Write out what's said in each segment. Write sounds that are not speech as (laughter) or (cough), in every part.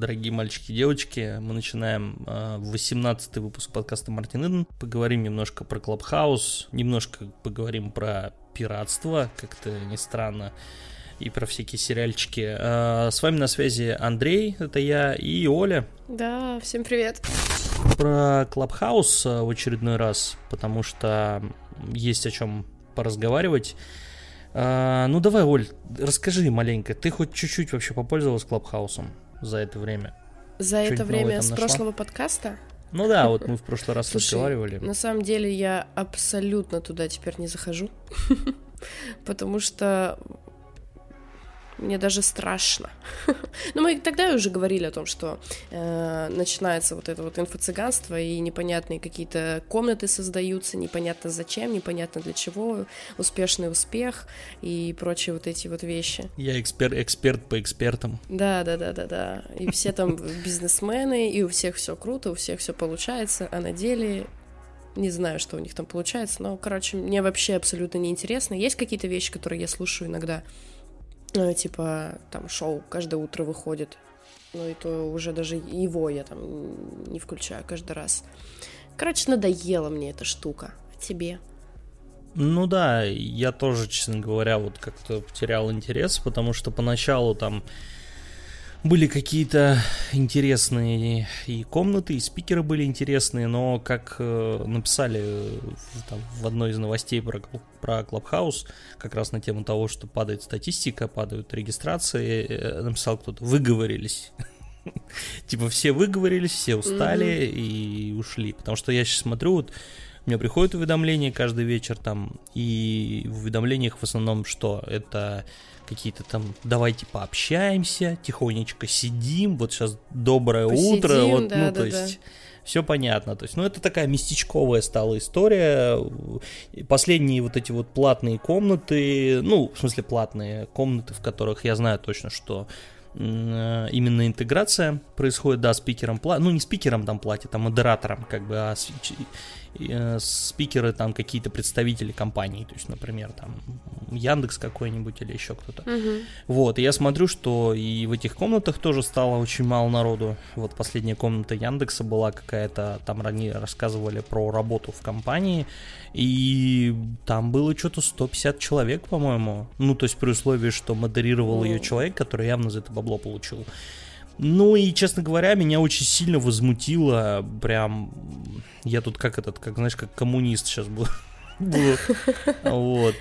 Э, дорогие мальчики и девочки. Мы начинаем 18-й выпуск подкаста Мартин Иден. Поговорим немножко про Clubhouse, немножко поговорим про пиратство, как-то не странно, и про всякие сериальчики. С вами на связи Андрей, это я, и Оля. Да, всем привет. Про Clubhouse в очередной раз, потому что есть о чем поразговаривать. А, ну давай, Оль, расскажи маленько. Ты хоть чуть-чуть вообще попользовалась Клабхаусом за это время? За это время с нашла? прошлого подкаста? Ну да, вот мы в (laughs) прошлый раз Слушай, разговаривали. На самом деле я абсолютно туда теперь не захожу, (laughs) потому что мне даже страшно. (laughs) Но мы тогда уже говорили о том, что э, начинается вот это вот инфо-цыганство, и непонятные какие-то комнаты создаются, непонятно зачем, непонятно для чего, успешный успех и прочие вот эти вот вещи. Я эксперт, эксперт по экспертам. Да, да, да, да, да. И все там (laughs) бизнесмены, и у всех все круто, у всех все получается, а на деле не знаю, что у них там получается, но, короче, мне вообще абсолютно не интересно. Есть какие-то вещи, которые я слушаю иногда, ну, типа, там шоу каждое утро выходит. Ну, и то уже даже его я там не включаю каждый раз. Короче, надоела мне эта штука. А тебе? Ну да, я тоже, честно говоря, вот как-то потерял интерес, потому что поначалу там были какие-то интересные и комнаты, и спикеры были интересные, но как э, написали в, там, в одной из новостей про, про Clubhouse, как раз на тему того, что падает статистика, падают регистрации, э, написал кто-то, выговорились. (laughs) Типа все выговорились, все устали и ушли. Потому что я сейчас смотрю, вот у меня приходят уведомления каждый вечер там, и в уведомлениях в основном что? Это какие-то там давайте пообщаемся, тихонечко сидим, вот сейчас доброе Посидим, утро, вот, да, ну, да, то да. есть все понятно. То есть, ну, это такая местечковая стала история. Последние вот эти вот платные комнаты, ну, в смысле платные комнаты, в которых я знаю точно, что именно интеграция происходит, да, спикером платят, ну не спикером там платят, а модератором, как бы, а Э, спикеры там какие-то представители компаний, то есть, например, там Яндекс какой-нибудь или еще кто-то. Угу. Вот, и я смотрю, что и в этих комнатах тоже стало очень мало народу. Вот последняя комната Яндекса была какая-то, там они рассказывали про работу в компании, и там было что-то 150 человек, по-моему. Ну, то есть при условии, что модерировал ее человек, который явно за это бабло получил. Ну и, честно говоря, меня очень сильно возмутило, прям, я тут как этот, как, знаешь, как коммунист сейчас был. (laughs) Вот.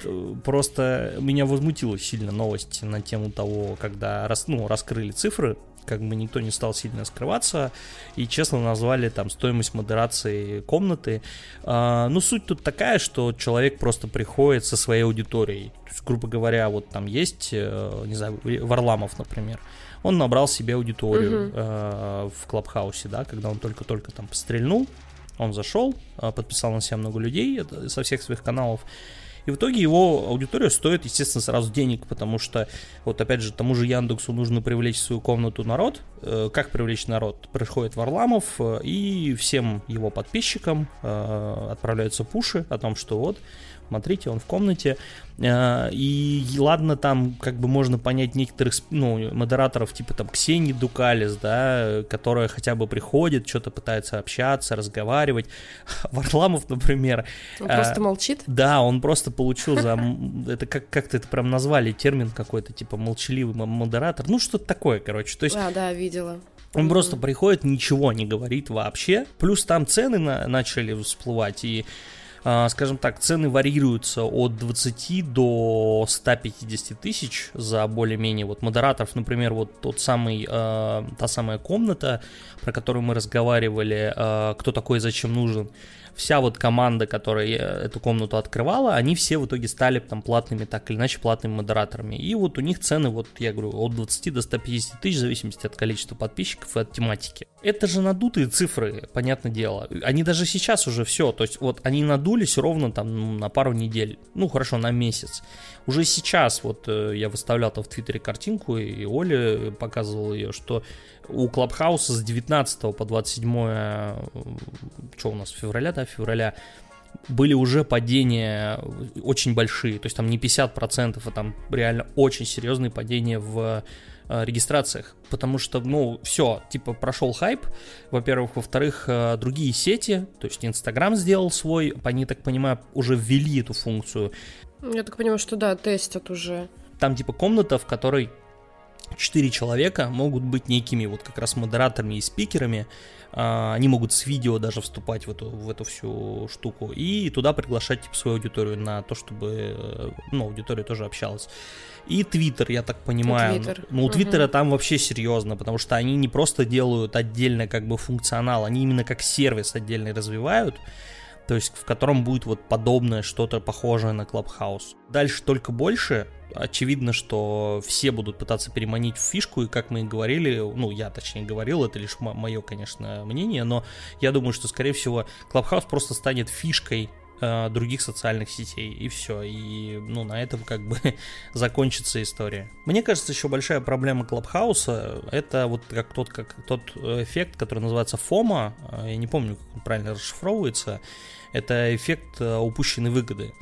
Просто меня возмутила сильно новость на тему того, когда ну, раскрыли цифры, как бы никто не стал сильно скрываться, и честно назвали там стоимость модерации комнаты. А, ну, суть тут такая, что человек просто приходит со своей аудиторией. То есть, грубо говоря, вот там есть, э, не знаю, Варламов, например он набрал себе аудиторию угу. э, в Клабхаусе, да, когда он только-только там пострельнул, он зашел, э, подписал на себя много людей со всех своих каналов, и в итоге его аудитория стоит, естественно, сразу денег, потому что, вот опять же, тому же Яндексу нужно привлечь в свою комнату народ. Э, как привлечь народ? Приходит Варламов, э, и всем его подписчикам отправляются пуши о том, что вот, смотрите, он в комнате. Э, и ладно, там как бы можно понять некоторых ну, модераторов, типа там Ксении Дукалис, да, которая хотя бы приходит, что-то пытается общаться, разговаривать. (laughs) Варламов, например... Он просто э, молчит? Да, он просто получил за... Это как, как-то это прям назвали, термин какой-то, типа молчаливый модератор. Ну, что-то такое, короче. То есть... А, да, видела. Он mm-hmm. просто приходит, ничего не говорит вообще. Плюс там цены на, начали всплывать, и скажем так, цены варьируются от 20 до 150 тысяч за более-менее вот модераторов, например, вот тот самый, э, та самая комната, про которую мы разговаривали, э, кто такой, зачем нужен, вся вот команда, которая эту комнату открывала, они все в итоге стали там платными, так или иначе, платными модераторами. И вот у них цены, вот я говорю, от 20 до 150 тысяч, в зависимости от количества подписчиков и от тематики. Это же надутые цифры, понятное дело. Они даже сейчас уже все, то есть вот они надулись ровно там ну, на пару недель, ну хорошо, на месяц. Уже сейчас, вот э, я выставлял там в Твиттере картинку, и Оля показывал ее, что у Клабхауса с 19 по 27, что у нас, февраля, да, февраля, были уже падения очень большие, то есть там не 50%, а там реально очень серьезные падения в э, регистрациях, потому что, ну, все, типа, прошел хайп, во-первых, во-вторых, э, другие сети, то есть Инстаграм сделал свой, они, так понимаю, уже ввели эту функцию. Я так понимаю, что да, тестят уже. Там, типа, комната, в которой четыре человека могут быть некими вот как раз модераторами и спикерами, а, они могут с видео даже вступать в эту, в эту всю штуку и туда приглашать типа, свою аудиторию на то, чтобы э, ну, аудитория тоже общалась. И Твиттер, я так понимаю. Twitter. Ну, у Твиттера угу. там вообще серьезно, потому что они не просто делают отдельно как бы функционал, они именно как сервис отдельный развивают то есть в котором будет вот подобное что-то похожее на Clubhouse. Дальше только больше, очевидно, что все будут пытаться переманить в фишку, и как мы и говорили, ну, я точнее говорил, это лишь мое, конечно, мнение, но я думаю, что, скорее всего, Clubhouse просто станет фишкой э, других социальных сетей, и все, и, ну, на этом как бы (laughs) закончится история. Мне кажется, еще большая проблема Клабхауса, это вот как тот, как тот эффект, который называется FOMO, э, я не помню, как он правильно расшифровывается, это эффект э, упущенной выгоды.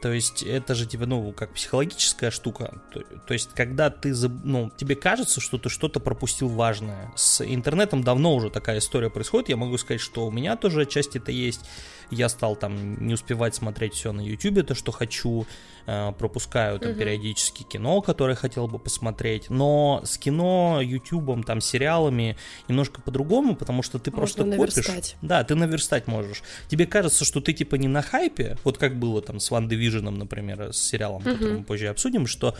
То есть это же типа, ну, как психологическая штука. То, то есть когда ты, ну, тебе кажется, что ты что-то пропустил важное. С интернетом давно уже такая история происходит. Я могу сказать, что у меня тоже отчасти это есть я стал там не успевать смотреть все на YouTube, то, что хочу, э, пропускаю там угу. периодически кино, которое хотел бы посмотреть, но с кино, YouTube, там, сериалами немножко по-другому, потому что ты Можно просто наверстать. копишь. Да, ты наверстать можешь. Тебе кажется, что ты типа не на хайпе, вот как было там с Ван Дивиженом, например, с сериалом, угу. который мы позже обсудим, что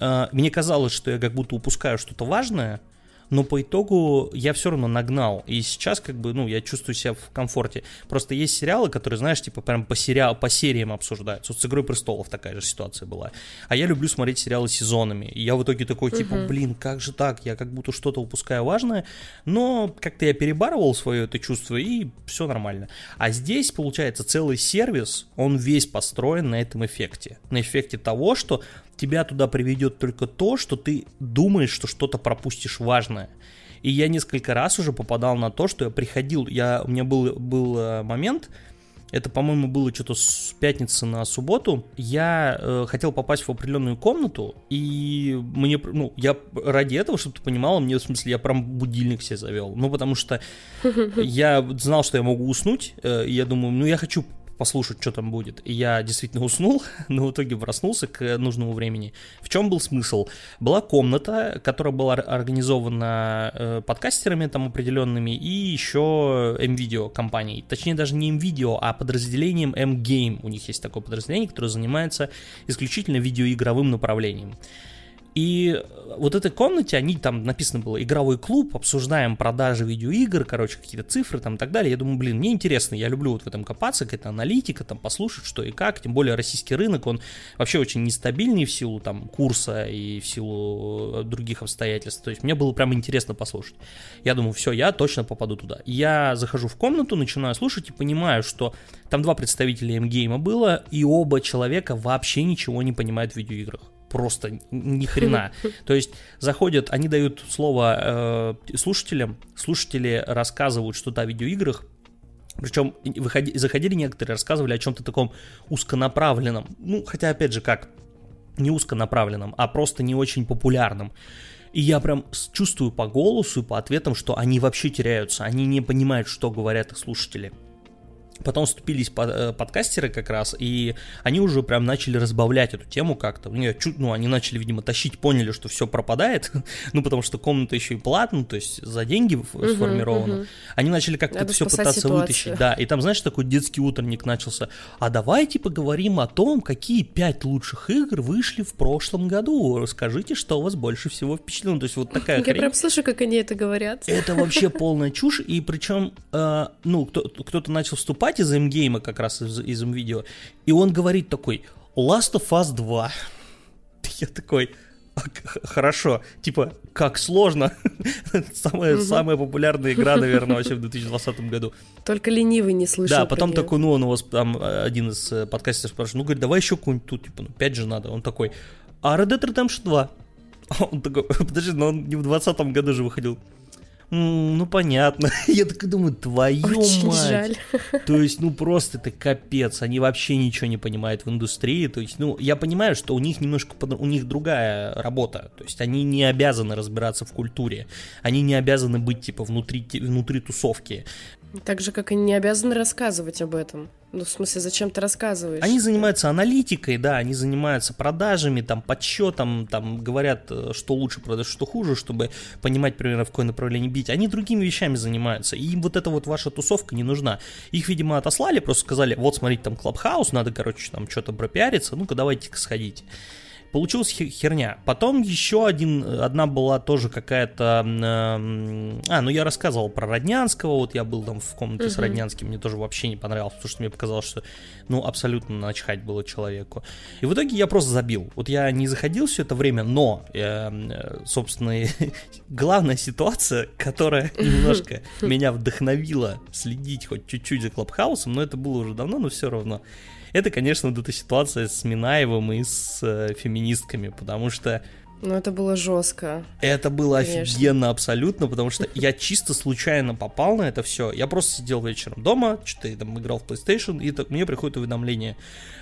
э, мне казалось, что я как будто упускаю что-то важное, но по итогу я все равно нагнал. И сейчас, как бы, ну, я чувствую себя в комфорте. Просто есть сериалы, которые, знаешь, типа прям по, сериал, по сериям обсуждаются. Вот с «Игрой престолов» такая же ситуация была. А я люблю смотреть сериалы сезонами. И я в итоге такой, типа, угу. блин, как же так? Я как будто что-то упускаю важное. Но как-то я перебарывал свое это чувство, и все нормально. А здесь, получается, целый сервис, он весь построен на этом эффекте. На эффекте того, что тебя туда приведет только то, что ты думаешь, что что-то пропустишь важное. И я несколько раз уже попадал на то, что я приходил, я, у меня был, был э, момент, это, по-моему, было что-то с пятницы на субботу. Я э, хотел попасть в определенную комнату, и мне, ну, я ради этого, чтобы ты понимала, мне, в смысле, я прям будильник себе завел. Ну, потому что (laughs) я знал, что я могу уснуть, э, и я думаю, ну, я хочу послушать, что там будет. И я действительно уснул, (laughs) но в итоге проснулся к нужному времени. В чем был смысл? Была комната, которая была организована э, подкастерами там определенными и еще MVideo компанией. Точнее, даже не MVideo, а подразделением M-Game. У них есть такое подразделение, которое занимается исключительно видеоигровым направлением. И вот этой комнате, они там написано было игровой клуб, обсуждаем продажи видеоигр, короче, какие-то цифры там и так далее. Я думаю, блин, мне интересно, я люблю вот в этом копаться, какая-то аналитика, там послушать, что и как. Тем более российский рынок, он вообще очень нестабильный в силу там курса и в силу э, других обстоятельств. То есть мне было прям интересно послушать. Я думаю, все, я точно попаду туда. Я захожу в комнату, начинаю слушать и понимаю, что там два представителя МГейма было, и оба человека вообще ничего не понимают в видеоиграх просто ни хрена. (laughs) То есть заходят, они дают слово э, слушателям, слушатели рассказывают что-то о видеоиграх, причем выходи, заходили некоторые, рассказывали о чем-то таком узконаправленном. Ну, хотя, опять же, как, не узконаправленном, а просто не очень популярном. И я прям чувствую по голосу и по ответам, что они вообще теряются, они не понимают, что говорят их слушатели. Потом вступились э, подкастеры как раз, и они уже прям начали разбавлять эту тему как-то. Ну, ну, они начали, видимо, тащить, поняли, что все пропадает, (laughs) ну, потому что комната еще и платная, то есть за деньги угу, сформирована. Угу. Они начали как-то это все пытаться ситуацию. вытащить, да, и там, знаешь, такой детский утренник начался. А давайте поговорим о том, какие пять лучших игр вышли в прошлом году. Расскажите, что вас больше всего впечатлило. То есть вот такая Я хрень. прям слышу, как они это говорят. Это вообще (laughs) полная чушь, и причем, э, ну, кто- кто-то начал вступать чате из Мгейма, как раз из, из видео, и он говорит такой, Last of Us 2. (laughs) Я такой, «А, хорошо, типа, как сложно. (laughs) самая, угу. самая популярная игра, наверное, вообще в 2020 году. Только ленивый не слышал. Да, потом такой, ну, он у вас там один из э, подкастеров спрашивает, ну, говорит, давай еще какую-нибудь тут, типа, ну, 5 же надо. Он такой, а Red Dead Redemption 2? (laughs) Он такой, подожди, но он не в 2020 году же выходил. Ну понятно. (laughs) Я так думаю, твою Очень мать. жаль. (laughs) То есть, ну просто это капец, они вообще ничего не понимают в индустрии. То есть, ну, я понимаю, что у них немножко, у них другая работа. То есть, они не обязаны разбираться в культуре. Они не обязаны быть, типа, внутри, внутри тусовки. Так же, как и не обязаны рассказывать об этом. Ну, в смысле, зачем ты рассказываешь? Они занимаются аналитикой, да, они занимаются продажами, там, подсчетом, там, говорят, э, что лучше продать, что хуже, чтобы понимать примерно, в какое направление бить. Они другими вещами занимаются, и им вот эта вот ваша тусовка не нужна. Их, видимо, отослали, просто сказали, вот, смотрите, там, Клабхаус, надо, короче, там, что-то пропиариться, ну-ка, давайте-ка сходите. Получилась хе- херня. Потом еще один, одна была тоже какая-то... м, А, ну я рассказывал про Роднянского, вот я был там в комнате с Мгм. Роднянским, мне тоже вообще не понравилось, потому что мне показалось, что ну абсолютно начхать было человеку. И в итоге я просто забил. Вот я не заходил все это время, но, э, э, собственно, (laughs) главная ситуация, которая немножко меня вдохновила следить хоть чуть-чуть за Клабхаусом, но это было уже давно, но все равно. Это, конечно, вот эта ситуация с Минаевым и с э, феминистками, потому что Ну, это было жестко. это было Конечно. офигенно абсолютно, потому что я чисто случайно попал на это все. Я просто сидел вечером дома, что-то там играл в PlayStation, и так мне приходит уведомление,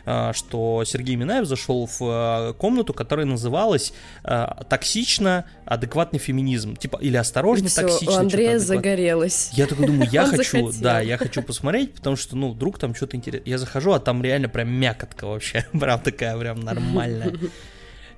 а, что Сергей Минаев зашел в а, комнату, которая называлась а, «Токсично адекватный феминизм». Типа, или «Осторожно, Все, токсично». у Андрея что-то адекватно. загорелось. Я такой думаю, я (laughs) хочу, да, я хочу посмотреть, потому что, ну, вдруг там что-то интересное. Я захожу, а там реально прям мякотка вообще, (laughs) прям такая, прям нормальная.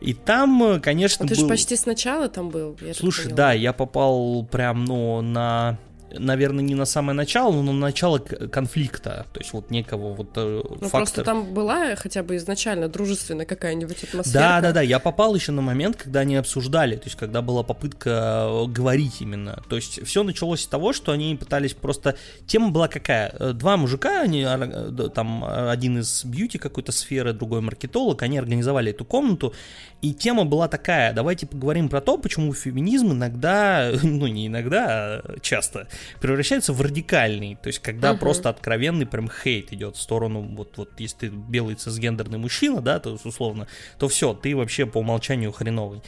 И там, э, конечно, Ну, ты же был... почти сначала там был. я Слушай, да, я попал прям, ну, на наверное, не на самое начало, но на начало конфликта, то есть вот некого вот э, Ну, просто фактора. там была хотя бы изначально дружественная какая-нибудь атмосфера. Да, да, да, я попал еще на момент, когда они обсуждали, то есть когда была попытка э, говорить именно. То есть все началось с того, что они пытались просто... Тема была какая? Э, Два мужика, они, там один из бьюти какой-то сферы, другой маркетолог, они организовали эту комнату, и тема была такая, давайте поговорим про то, почему феминизм иногда, (laughs) ну не иногда, а часто, превращается в радикальный, то есть когда Мгм. просто откровенный прям хейт идет в сторону, вот, вот если ты белый цисгендерный мужчина, да, то условно, то все, ты вообще по умолчанию хреновый.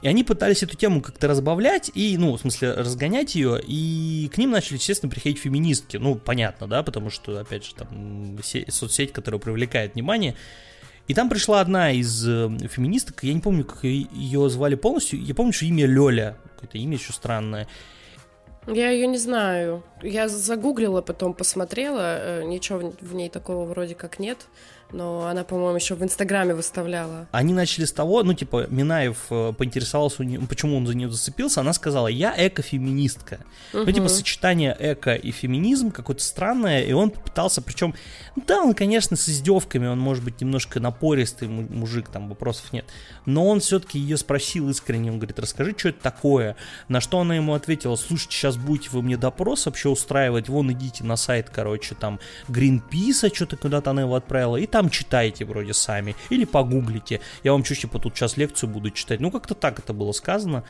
И они пытались эту тему как-то разбавлять и, ну, в смысле, разгонять ее, и к ним начали, естественно, приходить феминистки. Ну, понятно, да, потому что, опять же, там се- соцсеть, которая привлекает внимание. И там пришла одна из э, феминисток, я не помню, как ее звали полностью, я помню, что имя Лёля, какое-то имя еще странное. Я ее не знаю. Я загуглила, потом посмотрела. э, Ничего в- в ней такого вроде как нет. Но она, по-моему, еще в Инстаграме выставляла. Они начали с того, ну, типа, Минаев э, поинтересовался, почему он за нее зацепился, она сказала, я эко-феминистка. Ну, типа, сочетание эко и феминизм какое-то странное, и он попытался, причем, да, он, конечно, с издевками, он, может быть, немножко напористый му- мужик, там вопросов нет, но он все-таки ее спросил искренне, он говорит, расскажи, что это такое, на что она ему ответила, слушайте, сейчас будете вы мне допрос вообще устраивать, вон идите на сайт, короче, там, Гринписа, что-то куда-то она его отправила, и там читайте вроде сами, или погуглите, я вам чуть типа тут сейчас лекцию буду читать, ну, как-то так это было сказано,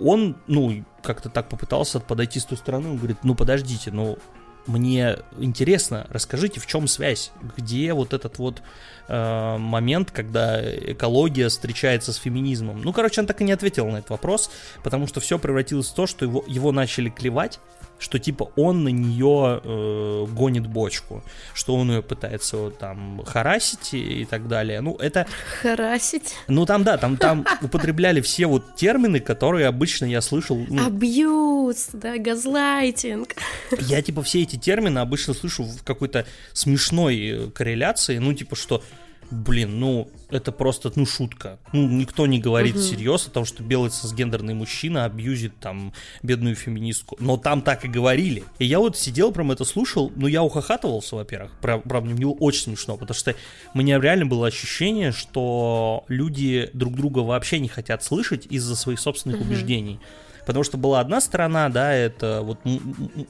он, ну, как-то так попытался подойти с той стороны, он говорит, ну, подождите, ну, мне интересно, расскажите, в чем связь, где вот этот вот э, момент, когда экология встречается с феминизмом. Ну, короче, он так и не ответил на этот вопрос, потому что все превратилось в то, что его, его начали клевать, что типа он на нее э, гонит бочку, что он ее пытается вот, там харасить и, так далее. Ну, это Харасить. ну там да, там, там употребляли все вот термины, которые обычно я слышал. ну, Абьюз, да, газлайтинг. я типа все эти термины обычно слышу в какой-то смешной э, корреляции, ну типа что, блин, ну это просто, ну шутка. Ну никто не говорит Мгм. всерьез о том, что белый цисгендерный мужчина абьюзит там бедную феминистку. Но там так и говорили. И я вот сидел, прям это слушал, ну я ухахатывался, во-первых. Прав- Правда, мне было очень смешно, потому что у меня реально было ощущение, что люди друг друга вообще не хотят слышать из-за своих собственных Мгм. убеждений. Потому что была одна сторона, да, это вот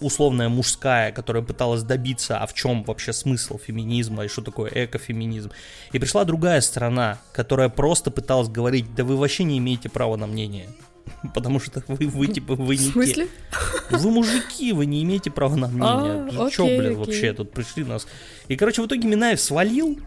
условная мужская, которая пыталась добиться, а в чем вообще смысл феминизма и что такое экофеминизм. И пришла другая сторона, которая просто пыталась говорить, да вы вообще не имеете права на мнение. (laughs) Потому что вы, вы типа, вы В не те. смысле? Вы мужики, вы не имеете права на мнение. А, Че, окей, блин, окей. вообще тут пришли нас. И, короче, в итоге Минаев свалил,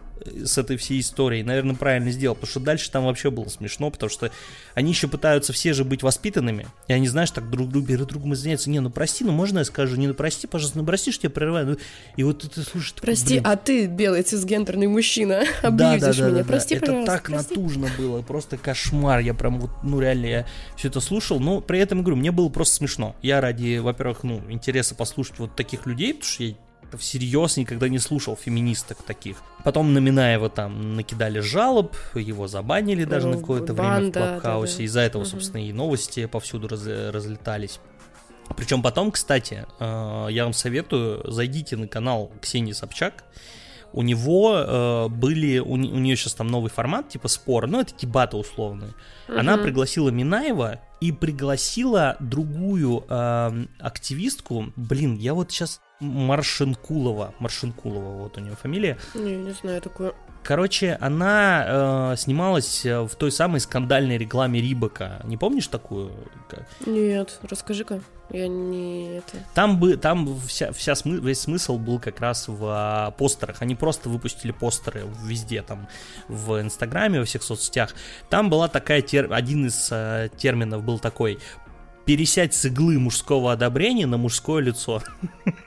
с этой всей историей, наверное, правильно сделал, потому что дальше там вообще было смешно, потому что они еще пытаются все же быть воспитанными, и они, знаешь, так друг другу, друг другу извиняются, не, ну прости, ну можно я скажу, не, ну прости, пожалуйста, ну прости, что я прерываю, ну, и вот ты, ты такой, Прости, блин, а ты, белый цисгендерный мужчина, (laughs) да, да, абьюзишь да, меня. да, Прости, да. Это пожалуйста, так прости. натужно было, просто кошмар. Я прям вот, ну реально, я все это слушал, но при этом говорю, мне было просто смешно. Я ради, во-первых, ну интереса послушать вот таких людей, потому что я это всерьез никогда не слушал феминисток таких. Потом на Минаева там накидали жалоб, его забанили даже на Ну, какое-то бан, время в да, да, Клабхаусе. да. Из-за этого, Мгм. собственно, и новости повсюду раз- разлетались. Причем потом, кстати, э, я вам советую, зайдите на канал Ксении Собчак. У него э, были, у, не- у нее сейчас там новый формат, типа спор, ну это дебаты условные. Она Мгм. пригласила Минаева и пригласила другую э, активистку, блин, я вот сейчас Маршинкулова, Маршинкулова, вот у нее фамилия. Не, не знаю такое. Короче, она э, снималась э, в той самой скандальной рекламе Рибака. Не помнишь такую? Нет, расскажи-ка. Я не это. Там бы, там вся, вся смы- весь смысл был как раз в а, постерах. Они просто выпустили постеры везде, там, в Инстаграме, во всех соцсетях. Там была такая тер... один из а, терминов был такой: пересядь с иглы мужского одобрения на мужское лицо. (laughs)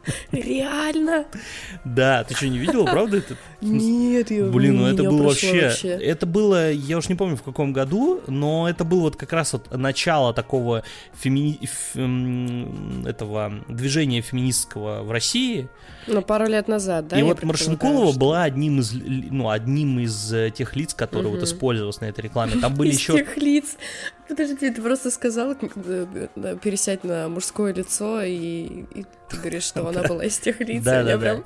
(laughs) Реально? Да, ты что, не видел, правда это? Нет, я Блин, ну это было прошло вообще, это было, я уж не помню в каком году, но это было вот как раз вот начало такого фемини... ф- м, этого движения феминистского в России. Ну, пару лет назад, да? и вот Маршинкулова что- была одним из, ну, одним из э, тех лиц, которые вот Мгм. использовались на этой рекламе. Там были Из еще... тех лиц. Подожди, ты просто сказал э, э, пересядь на мужское лицо, и, и ты говоришь, что она была из тех лиц. Да, да, да.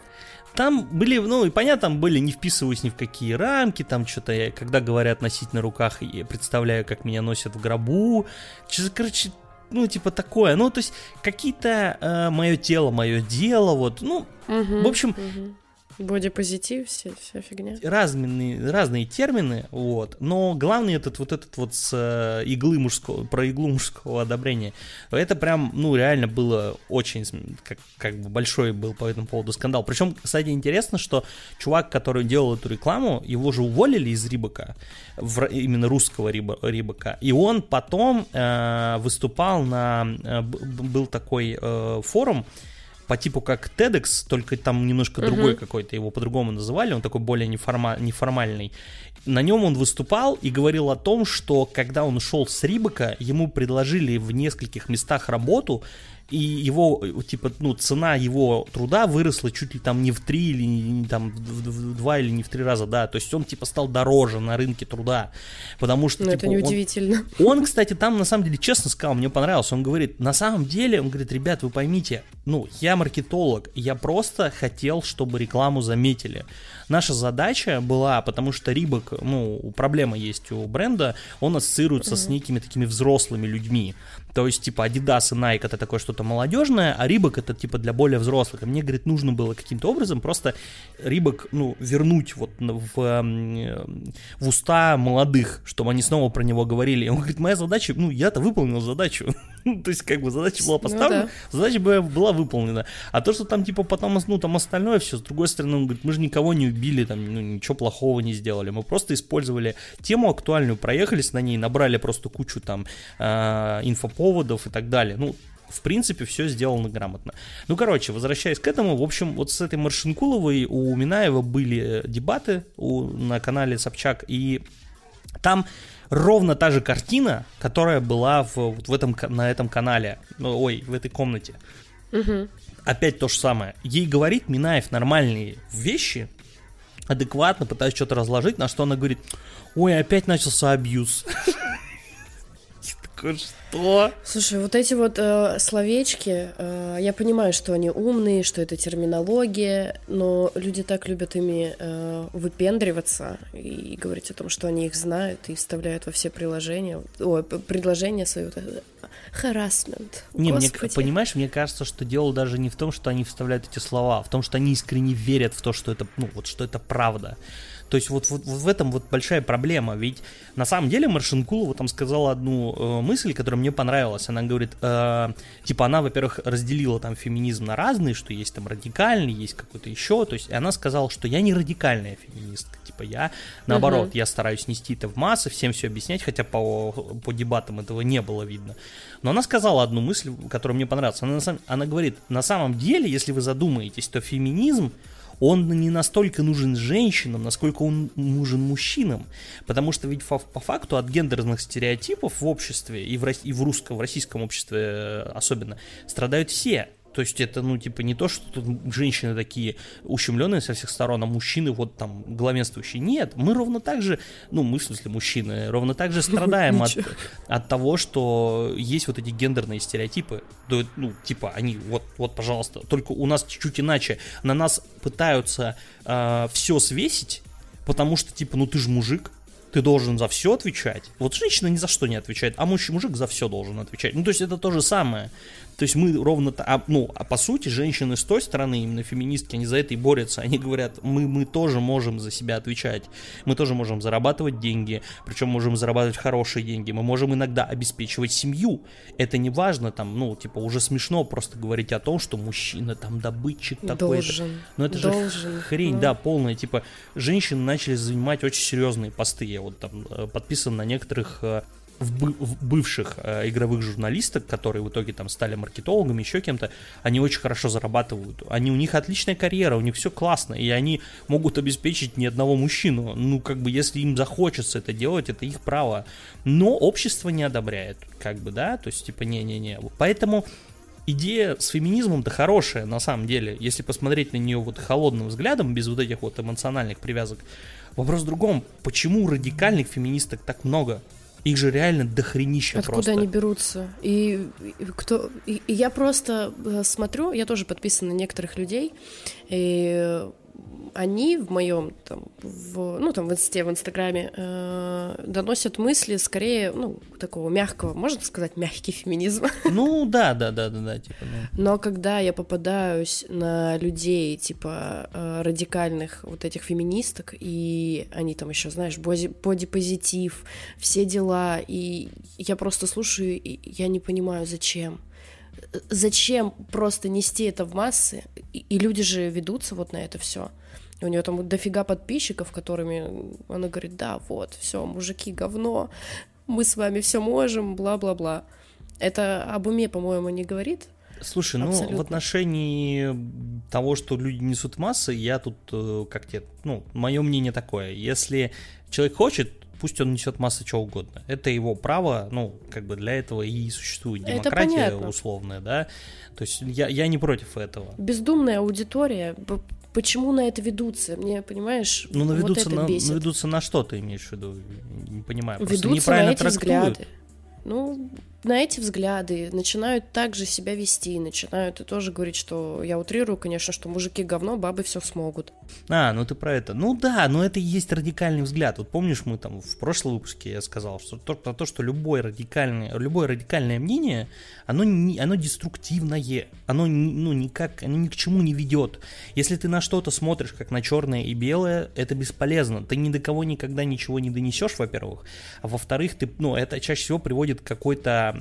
Там были, ну и понятно, там были, не вписываясь ни в какие рамки, там что-то, я- когда говорят носить на руках, я представляю, как меня носят в гробу. Чё- Короче, ну, типа такое. Ну, то есть, какие-то мое тело, мое дело, вот, ну, Мгм, В общем- мгм. Бодипозитив, вся, вся фигня. разные, разные термины, вот. Но главный этот вот этот вот с э, иглы мужского, про иглу мужского одобрения, это прям, ну, реально было очень, как, как бы большой был по этому поводу скандал. Причем, кстати, интересно, что чувак, который делал эту рекламу, его же уволили из Рибака, в именно русского Риба, Рибака, и он потом э, выступал на, э, был такой э, форум, по типу как TEDx, только там немножко Мгм. другой какой-то, его по-другому называли, он такой более неформа- неформальный. На нем он выступал и говорил о том, что когда он ушел с Рибака, ему предложили в нескольких местах работу, и его, э, типа, ну, цена его труда выросла чуть ли там не в три или не, там в, два или не в три раза, да, то есть он, типа, стал дороже на рынке труда, потому что, Но типа, это он- неудивительно. (laughs) он, кстати, там на самом деле честно сказал, мне понравился. Он говорит, на самом деле, он говорит, ребят, вы поймите, ну, я маркетолог, я просто хотел, чтобы рекламу заметили. Наша задача была, потому что Рибок, ну, проблема есть у бренда, он ассоциируется с некими такими взрослыми людьми. То есть, типа, Adidas и Nike это такое что-то молодежное, а Рибок это, типа, для более взрослых. И мне, говорит, нужно было каким-то образом просто Рибок, ну, вернуть вот в, эм, в уста молодых, чтобы они снова про него говорили. И он говорит, моя задача, ну, я-то выполнил задачу. (laughs) Ну, То есть, как бы, задача была Ну поставлена, задача бы была выполнена. А то, что там, типа, потом, ну, там остальное все, с другой стороны, он говорит, мы же никого не убили, там, ну, ничего плохого не сделали. Мы просто использовали тему актуальную, проехались на ней, набрали просто кучу там э, инфоповодов и так далее. Ну, в принципе, все сделано грамотно. Ну, короче, возвращаясь к этому, в общем, вот с этой Маршинкуловой у Минаева были дебаты у, на канале Собчак, и там ровно та же картина, которая была в, вот в этом, на этом канале, ну, ой, в этой комнате. Мгм. Опять то же самое. Ей говорит Минаев нормальные вещи, адекватно пытаясь что-то разложить, на что она говорит, ой, опять начался абьюз. (laughs) Что? Слушай, вот эти вот э, словечки, э, я понимаю, что они умные, что это терминология, но люди так любят ими э, выпендриваться и говорить о том, что они их знают и вставляют во все приложения, п- предложения свои. Вот Харасмент. Не, мне, понимаешь, мне кажется, что дело даже не в том, что они вставляют эти слова, а в том, что они искренне верят в то, что это, ну, вот что это правда. То есть вот, вот, вот в этом вот большая проблема. Ведь на самом деле Маршинкулова там сказала одну э, мысль, которая мне понравилась. Она говорит, э, типа она, во-первых, разделила там феминизм на разные, что есть там радикальный, есть какой-то еще. То есть она сказала, что я не радикальная феминистка. Типа я, наоборот, uh-huh. я стараюсь нести это в массы, всем все объяснять, хотя по, по дебатам этого не было видно. Но она сказала одну мысль, которая мне понравилась. Она, она говорит, на самом деле, если вы задумаетесь, то феминизм он не настолько нужен женщинам, насколько он нужен мужчинам. Потому что ведь по, факту от гендерных стереотипов в обществе и в, и в русском, в российском обществе э, особенно страдают все. То есть это, ну, типа, не то, что тут женщины такие ущемленные со всех сторон, а мужчины вот там главенствующие. Нет, мы ровно так же, ну, мы, в смысле, мужчины, ровно так же (laughs) страдаем от, от того, что есть вот эти гендерные стереотипы. Ну, типа, они, вот, вот, пожалуйста, только у нас чуть-чуть иначе. На нас пытаются э, все свесить, потому что, типа, ну, ты же мужик, ты должен за все отвечать. Вот женщина ни за что не отвечает, а муж, мужик за все должен отвечать. Ну, то есть это то же самое. То есть мы ровно, а, ну, а по сути женщины с той стороны, именно феминистки, они за это и борются. Они говорят, мы, мы тоже можем за себя отвечать. Мы тоже можем зарабатывать деньги, причем можем зарабатывать хорошие деньги. Мы можем иногда обеспечивать семью. Это не важно, там, ну, типа, уже смешно просто говорить о том, что мужчина там добытчик такой. Должен. Но это должен, же хрень, ну. да, полная. Типа, женщины начали занимать очень серьезные посты. Я вот там э, подписан на некоторых э, в, бы, в бывших э, игровых журналисток, которые в итоге там стали маркетологами, еще кем-то, они очень хорошо зарабатывают. Они, у них отличная карьера, у них все классно, и они могут обеспечить ни одного мужчину. Ну, как бы, если им захочется это делать, это их право. Но общество не одобряет, как бы, да, то есть, типа, не-не-не. Поэтому идея с феминизмом-то хорошая, на самом деле, если посмотреть на нее вот холодным взглядом, без вот этих вот эмоциональных привязок. Вопрос в другом, почему радикальных феминисток так много? Их же реально дохренища Откуда просто. они берутся? И, и кто? И, и я просто э, смотрю, я тоже подписана на некоторых людей, и они в моем там, в, ну там в инсте, в инстаграме э, доносят мысли скорее, ну такого мягкого, можно сказать, мягкий феминизм. (laughs) Ну да, да, да, да, да, типа. Да. Но когда я попадаюсь на людей типа э, радикальных вот этих феминисток и они там еще, знаешь, боди, бодипозитив, все дела, и я просто слушаю, и я не понимаю, зачем зачем просто нести это в массы? И, и люди же ведутся вот на это все. У нее там дофига подписчиков, которыми она говорит, да, вот, все, мужики, говно, мы с вами все можем, бла-бла-бла. Это об уме, по-моему, не говорит. Слушай, Абсолютно. ну в отношении того, что люди несут массы, я тут, э, как тебе, ну, мое мнение такое. Если человек хочет, пусть он несет массы чего угодно. Это его право, ну, как бы для этого и существует демократия условная, да. То есть я, я не против этого. Бездумная аудитория, почему на это ведутся? Мне, понимаешь, ну, наведутся, вот это на, бесит. наведутся на что ты имеешь в виду? Не понимаю. Просто ведутся на эти трактуют. взгляды. Ну, на эти взгляды начинают также себя вести, начинают и тоже говорить, что я утрирую, конечно, что мужики говно, бабы все смогут. А, ну ты про это. Ну да, но это и есть радикальный взгляд. Вот помнишь, мы там в прошлом выпуске я сказал, что то, про то, что любое радикальное, любое радикальное мнение, оно, не, оно деструктивное, оно ну, никак, оно ни к чему не ведет. Если ты на что-то смотришь, как на черное и белое, это бесполезно. Ты ни до кого никогда ничего не донесешь, во-первых. А во-вторых, ты, ну, это чаще всего приводит к какой-то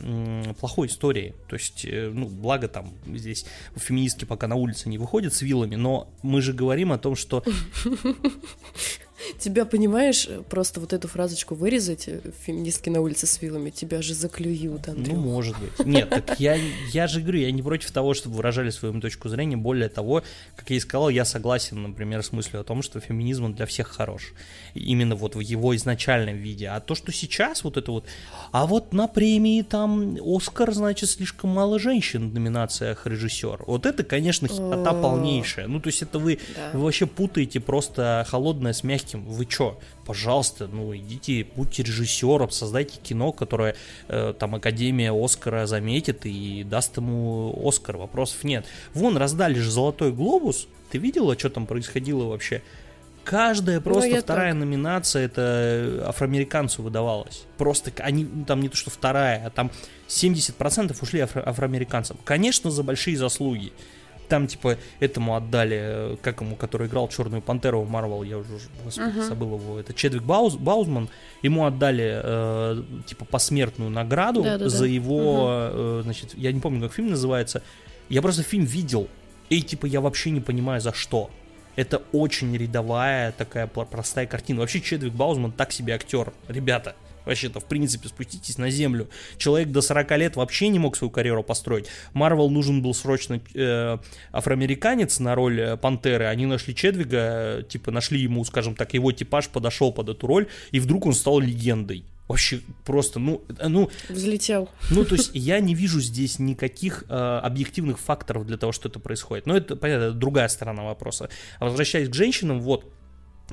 плохой истории. То есть, э, ну, благо там здесь феминистки пока на улице не выходят с вилами, но мы же говорим о том, что (laughs) Тебя, понимаешь, просто вот эту фразочку вырезать, э, феминистки на улице с вилами, тебя же заклюют, Андрюх. Ну, может быть. Нет, так я, я же говорю, я не против того, чтобы выражали свою точку зрения. Более того, как я и сказал, я согласен, например, с мыслью о том, что феминизм для всех хорош. Именно вот в его изначальном виде. А то, что сейчас вот это вот... А вот на премии там Оскар, значит, слишком мало женщин в номинациях режиссер. Вот это, конечно, хита полнейшая. Ну, то есть это вы, вы вообще путаете просто холодное с мягким русским. Вы чё? Пожалуйста, ну идите, будьте режиссером, создайте кино, которое э, там Академия Оскара заметит и даст ему Оскар. Вопросов нет. Вон, раздали же Золотой Глобус. Ты видела, что там происходило вообще? Каждая ну, просто ну, вторая так. номинация это афроамериканцу выдавалась. Просто они там не то что вторая, а там 70% ушли афро- афроамериканцам. Конечно, за большие заслуги. Там, типа, этому отдали, э, как ему, который играл Черную Пантеру в Марвел, я уже, господи, uh-huh. забыл его, это Чедвик Бауз, Баузман, ему отдали, э, типа, посмертную награду Да-да-да. за его, uh-huh. э, значит, я не помню, как фильм называется, я просто фильм видел, и, типа, я вообще не понимаю, за что. Это очень рядовая такая простая картина. Вообще Чедвик Баузман так себе актер, ребята. Вообще-то, в принципе, спуститесь на землю. Человек до 40 лет вообще не мог свою карьеру построить. Марвел нужен был срочно э, афроамериканец на роль э, Пантеры. Они нашли Чедвига, э, типа, нашли ему, скажем так, его типаж подошел под эту роль, и вдруг он стал легендой. Вообще просто, ну, э, ну... Взлетел. Ну, то есть я не вижу здесь никаких э, объективных факторов для того, что это происходит. Но это, понятно, это другая сторона вопроса. А возвращаясь к женщинам, вот,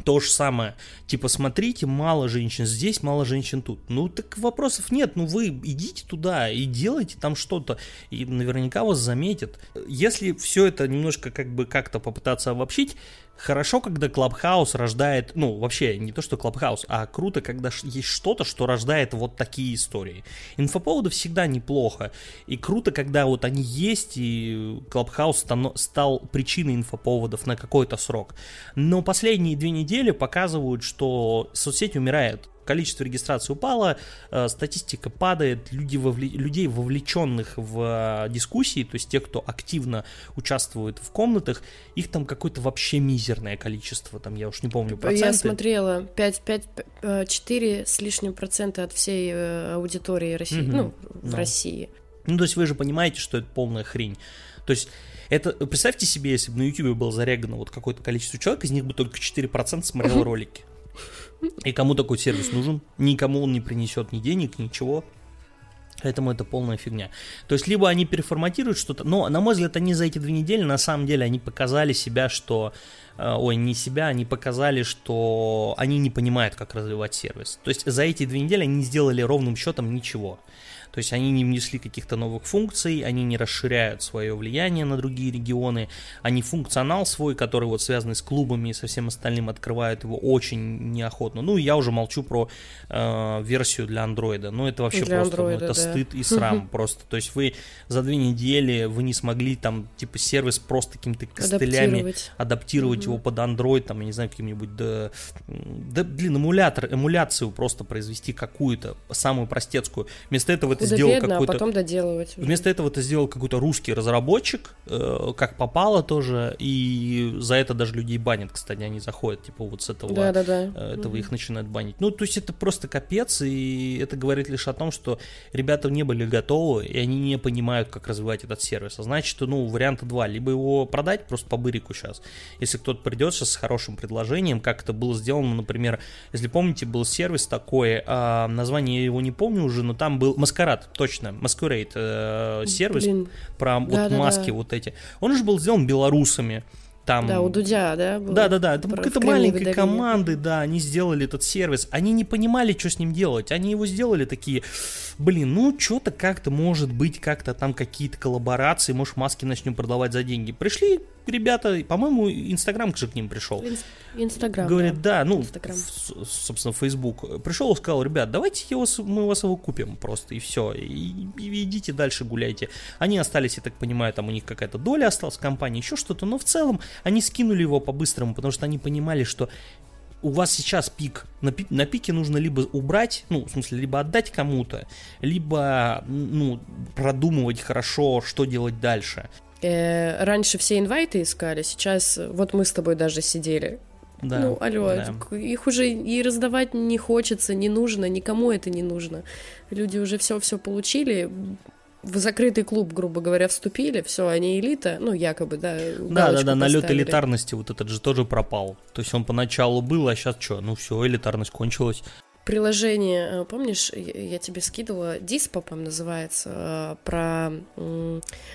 то же самое. Типа, смотрите, мало женщин здесь, мало женщин тут. Ну, так вопросов нет. Ну, вы идите туда и делайте там что-то. И наверняка вас заметят. Если все это немножко как бы как-то попытаться обобщить, хорошо, когда Clubhouse рождает, ну, вообще, не то, что Clubhouse, а круто, когда есть что-то, что рождает вот такие истории. Инфоповоды всегда неплохо, и круто, когда вот они есть, и Clubhouse стал причиной инфоповодов на какой-то срок. Но последние две недели показывают, что соцсети умирают количество регистраций упало, э, статистика падает, люди вовле... людей, вовлеченных в э, дискуссии, то есть тех, кто активно участвует в комнатах, их там какое-то вообще мизерное количество, там я уж не помню проценты. Я смотрела, 5, 5, 4 с лишним процента от всей э, аудитории России, угу. ну, в да. России. Ну, то есть вы же понимаете, что это полная хрень. То есть это, представьте себе, если бы на YouTube было зарегано вот какое-то количество человек, из них бы только 4% смотрело ролики. И кому такой сервис нужен? Никому он не принесет ни денег, ничего. Поэтому это полная фигня. То есть, либо они переформатируют что-то, но, на мой взгляд, они за эти две недели, на самом деле, они показали себя, что... Э, ой, не себя, они показали, что они не понимают, как развивать сервис. То есть, за эти две недели они не сделали ровным счетом ничего. То есть они не внесли каких-то новых функций, они не расширяют свое влияние на другие регионы, они функционал свой, который вот связанный с клубами и со всем остальным, открывают его очень неохотно. Ну, я уже молчу про э, версию для андроида. Ну, это вообще для просто, Android, ну, это да. стыд и срам (laughs) просто. То есть вы за две недели вы не смогли там, типа, сервис просто какими-то костылями адаптировать, адаптировать его под Android, там, я не знаю, каким-нибудь, да, да, блин, эмулятор, эмуляцию просто произвести какую-то, самую простецкую. Вместо этого ты сделал а какой-то... а потом доделывать. Уже. Вместо этого ты сделал какой-то русский разработчик, э, как попало тоже, и за это даже людей банят, кстати, они заходят, типа, вот с этого, да, да, да. этого угу. их начинают банить. Ну, то есть это просто капец, и это говорит лишь о том, что ребята не были готовы, и они не понимают, как развивать этот сервис. А значит, ну, варианта два. Либо его продать просто по бырику сейчас. Если кто-то придет сейчас с хорошим предложением, как это было сделано, например, если помните, был сервис такой, а, название я его не помню уже, но там был Маскарад Маскарад, точно, Masquerade э, сервис Блин. про да, вот да, маски да. вот эти. Он же был сделан белорусами. Там... Да, у Дудя, да? Да, да, да. Это какая-то маленькой команды, да, они сделали этот сервис. Они не понимали, что с ним делать. Они его сделали такие, блин, ну что-то как-то может быть, как-то там какие-то коллаборации, может маски начнем продавать за деньги. Пришли ребята, по-моему, Инстаграм же к ним пришел. Инстаграм. Говорит, да, да ну, Instagram. собственно, Фейсбук. Пришел и сказал, ребят, давайте его, мы вас его купим просто, и все. И, и идите дальше гуляйте. Они остались, я так понимаю, там у них какая-то доля осталась в компании, еще что-то, но в целом они скинули его по-быстрому, потому что они понимали, что у вас сейчас пик. На, пи на пике нужно либо убрать, ну, в смысле, либо отдать кому-то, либо, ну, продумывать хорошо, что делать дальше. Э, раньше все инвайты искали, сейчас вот мы с тобой даже сидели. Да, ну, алло, да. их уже и раздавать не хочется, не нужно, никому это не нужно. Люди уже все-все получили, в закрытый клуб, грубо говоря, вступили, все, они элита, ну, якобы, да. Да, да, да, налет элитарности вот этот же тоже пропал. То есть он поначалу был, а сейчас что? Ну все, элитарность кончилась приложение, э, помнишь, я тебе скидывала, Диспопом называется, э, про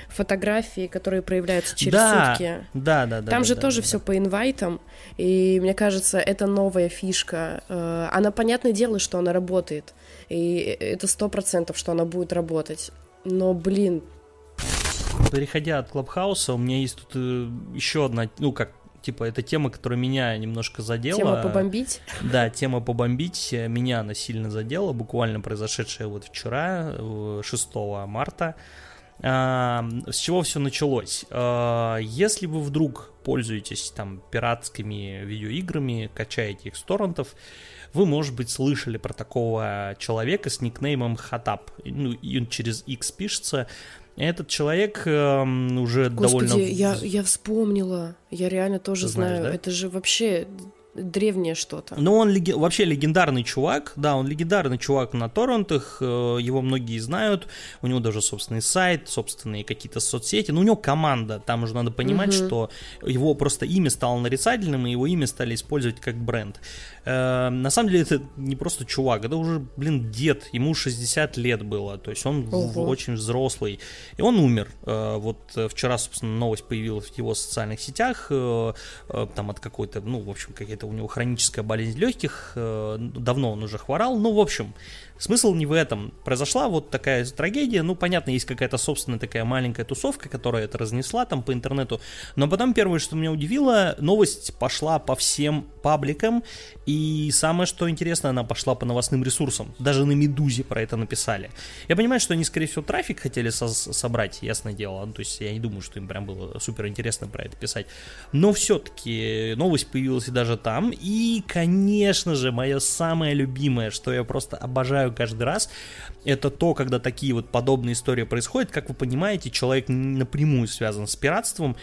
фотографии, которые проявляются через да, сутки. Да, да, да. Там да, же да, тоже да, все по инвайтам, и мне кажется, это новая фишка. Э, она, понятное дело, что она работает, и это сто процентов, что она будет работать. Но, блин, Переходя от Клабхауса, у меня есть тут еще одна, ну, как типа, это тема, которая меня немножко задела. Тема побомбить? Да, тема побомбить. Меня она сильно задела, буквально произошедшая вот вчера, 6 марта. А, с чего все началось? А, если вы вдруг пользуетесь там пиратскими видеоиграми, качаете их с торрентов, вы, может быть, слышали про такого человека с никнеймом Хатап. Ну, и он через X пишется. Этот человек э, уже Господи, довольно... я, я вспомнила. Я реально тоже Ты знаешь, знаю. да? Это же вообще древнее что-то. Ну, он леги- вообще легендарный чувак, да, он легендарный чувак на торрентах, э, его многие знают, у него даже собственный сайт, собственные какие-то соцсети, но у него команда, там уже надо понимать, Мгм. что его просто имя стало нарицательным, и его имя стали использовать как бренд. Э, на самом деле это не просто чувак, это уже, блин, дед, ему 60 лет было, то есть он Ого. очень взрослый, и он умер. Э, вот э, вчера, собственно, новость появилась в его социальных сетях, э, там от какой-то, ну, в общем, какая-то у него хроническая болезнь легких, э, давно он уже хворал, ну, в общем, смысл не в этом. Произошла вот такая трагедия, ну, понятно, есть какая-то собственная такая маленькая тусовка, которая это разнесла там по интернету, но потом первое, что меня удивило, новость пошла по всем пабликам, и самое, что интересно, она пошла по новостным ресурсам, даже на Медузе про это написали. Я понимаю, что они, скорее всего, трафик хотели со- собрать, ясное дело, ну, то есть я не думаю, что им прям было супер интересно про это писать, но все-таки новость появилась и даже там, и, конечно же, мое самое любимое, что я просто обожаю каждый раз, это то, когда такие вот подобные истории происходят, как вы понимаете, человек напрямую связан с пиратством,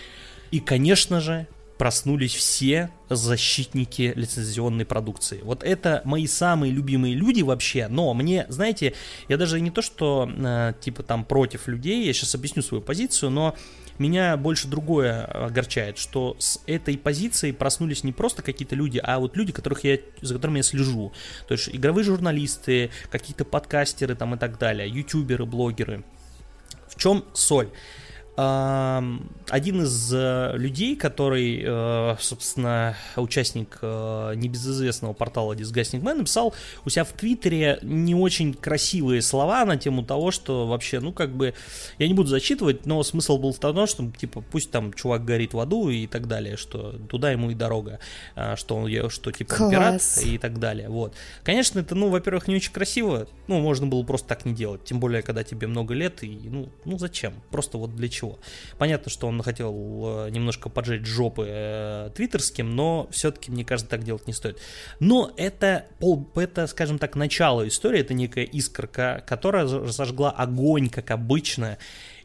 и, конечно же, проснулись все защитники лицензионной продукции. Вот это мои самые любимые люди вообще, но мне, знаете, я даже не то, что э, типа там против людей, я сейчас объясню свою позицию, но меня больше другое огорчает, что с этой позицией проснулись не просто какие-то люди, а вот люди, которых я, за которыми я слежу. То есть игровые журналисты, какие-то подкастеры там и так далее, ютуберы, блогеры. В чем соль? Один из э, людей, который, э, собственно, участник э, небезызвестного портала Disgusting Man, написал у себя в Твиттере не очень красивые слова на тему того, что вообще, ну, как бы, я не буду зачитывать, но смысл был в том, что, типа, пусть там чувак горит в аду и так далее, что туда ему и дорога, что он, что, типа, он пират и так далее, вот. Конечно, это, ну, во-первых, не очень красиво, ну, можно было просто так не делать, тем более, когда тебе много лет, и, ну, ну зачем, просто вот для чего. Понятно, что он хотел э, немножко поджечь жопы э, твиттерским, но все-таки, мне кажется, так делать не стоит. Но это, пол, это, скажем так, начало истории, это некая искорка, которая за- зажгла огонь, как обычно,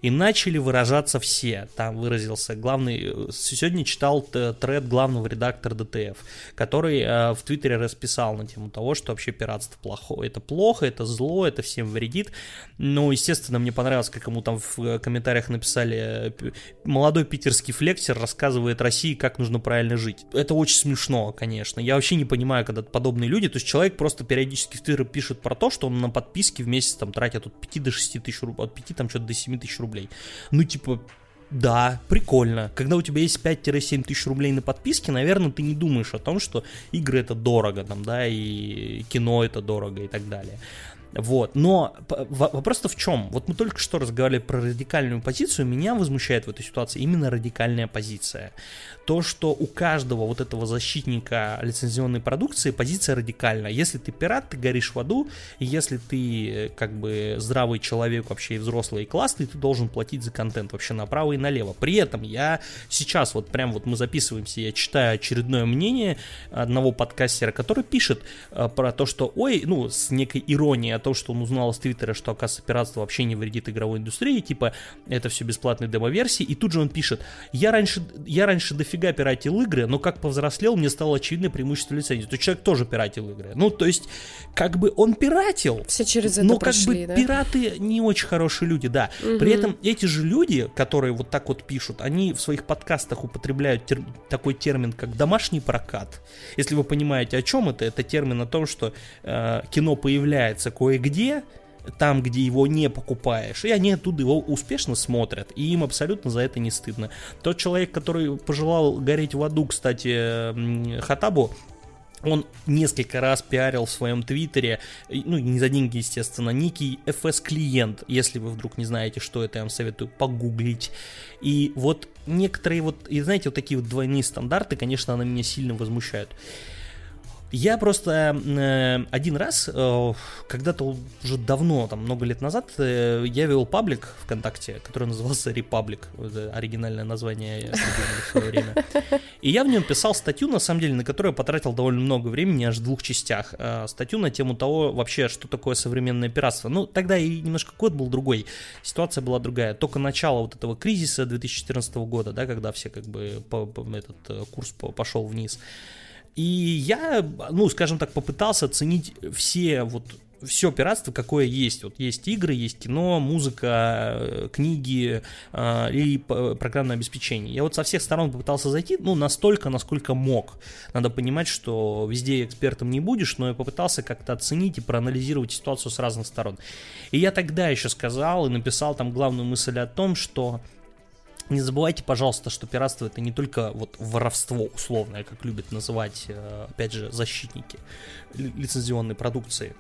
и начали выражаться все. Там выразился главный... Сегодня читал тред главного редактора ДТФ, который э, в Твиттере расписал на тему того, что вообще пиратство плохое. Это плохо, это зло, это всем вредит. Ну, естественно, мне понравилось, как ему там в э, комментариях написали э, молодой питерский флексер рассказывает России, как нужно правильно жить. Это очень смешно, конечно. Я вообще не понимаю, когда подобные люди, то есть человек просто периодически в Твиттере пишет про то, что он на подписки в месяц там тратит от 5 до 6 тысяч рублей, от 5 там что-то до 7 тысяч рублей. Ну, типа, да, прикольно. Когда у тебя есть 5-7 тысяч рублей на подписке, наверное, ты не думаешь о том, что игры это дорого, там, да, и кино это дорого и так далее. Вот, но вопрос-то в чем? Вот мы только что разговаривали про радикальную позицию, меня возмущает в этой ситуации именно радикальная позиция. То, что у каждого вот этого защитника лицензионной продукции позиция радикальная. Если ты пират, ты горишь в аду, и если ты э, как бы здравый человек вообще и взрослый и классный, ты должен платить за контент вообще направо и налево. При этом я сейчас вот прям вот мы записываемся, я читаю очередное мнение одного подкастера, который пишет э, про то, что ой, ну с некой иронией о том, что он узнал из Твиттера, что оказывается пиратство вообще не вредит игровой индустрии, типа это все бесплатные демо-версии, и тут же он пишет, я раньше, я раньше дофига пиратил игры, но как повзрослел, мне стало очевидно преимущество лицензии. То есть человек тоже пиратил игры. Ну, то есть, как бы он пиратил, Все через это но как прошли, бы да? пираты не очень хорошие люди, да. При этом эти же люди, которые вот так вот пишут, они в своих подкастах употребляют тер- такой термин, как домашний прокат. Если вы понимаете, о чем это, это термин о том, что э, кино появляется кое-где, там, где его не покупаешь, и они оттуда его успешно смотрят, и им абсолютно за это не стыдно. Тот человек, который пожелал гореть в аду, кстати, Хатабу, он несколько раз пиарил в своем твиттере, ну, не за деньги, естественно, некий FS-клиент, если вы вдруг не знаете, что это, я вам советую погуглить. И вот некоторые вот, и знаете, вот такие вот двойные стандарты, конечно, на меня сильно возмущают. Я просто э, один раз, э, когда-то уже давно, там много лет назад, э, я вел паблик ВКонтакте, который назывался Republic, это оригинальное название в свое время. И я в нем писал статью, на самом деле, на которую я потратил довольно много времени, аж в двух частях. Э, статью на тему того, вообще, что такое современное пиратство. Ну, тогда и немножко код был другой, ситуация была другая. Только начало вот этого кризиса 2014 года, да, когда все как бы по, по, этот э, курс пошел вниз. И я, ну, скажем так, попытался оценить все вот все пиратство, какое есть. Вот есть игры, есть кино, музыка, э, книги э, и программное обеспечение. Я вот со всех сторон попытался зайти, ну, настолько, насколько мог. Надо понимать, что везде экспертом не будешь, но я попытался как-то оценить и проанализировать ситуацию с разных сторон. И я тогда еще сказал и написал там главную мысль о том, что не забывайте, пожалуйста, что пиратство это не только вот воровство условное, как любят называть, э, опять же, защитники лицензионной продукции.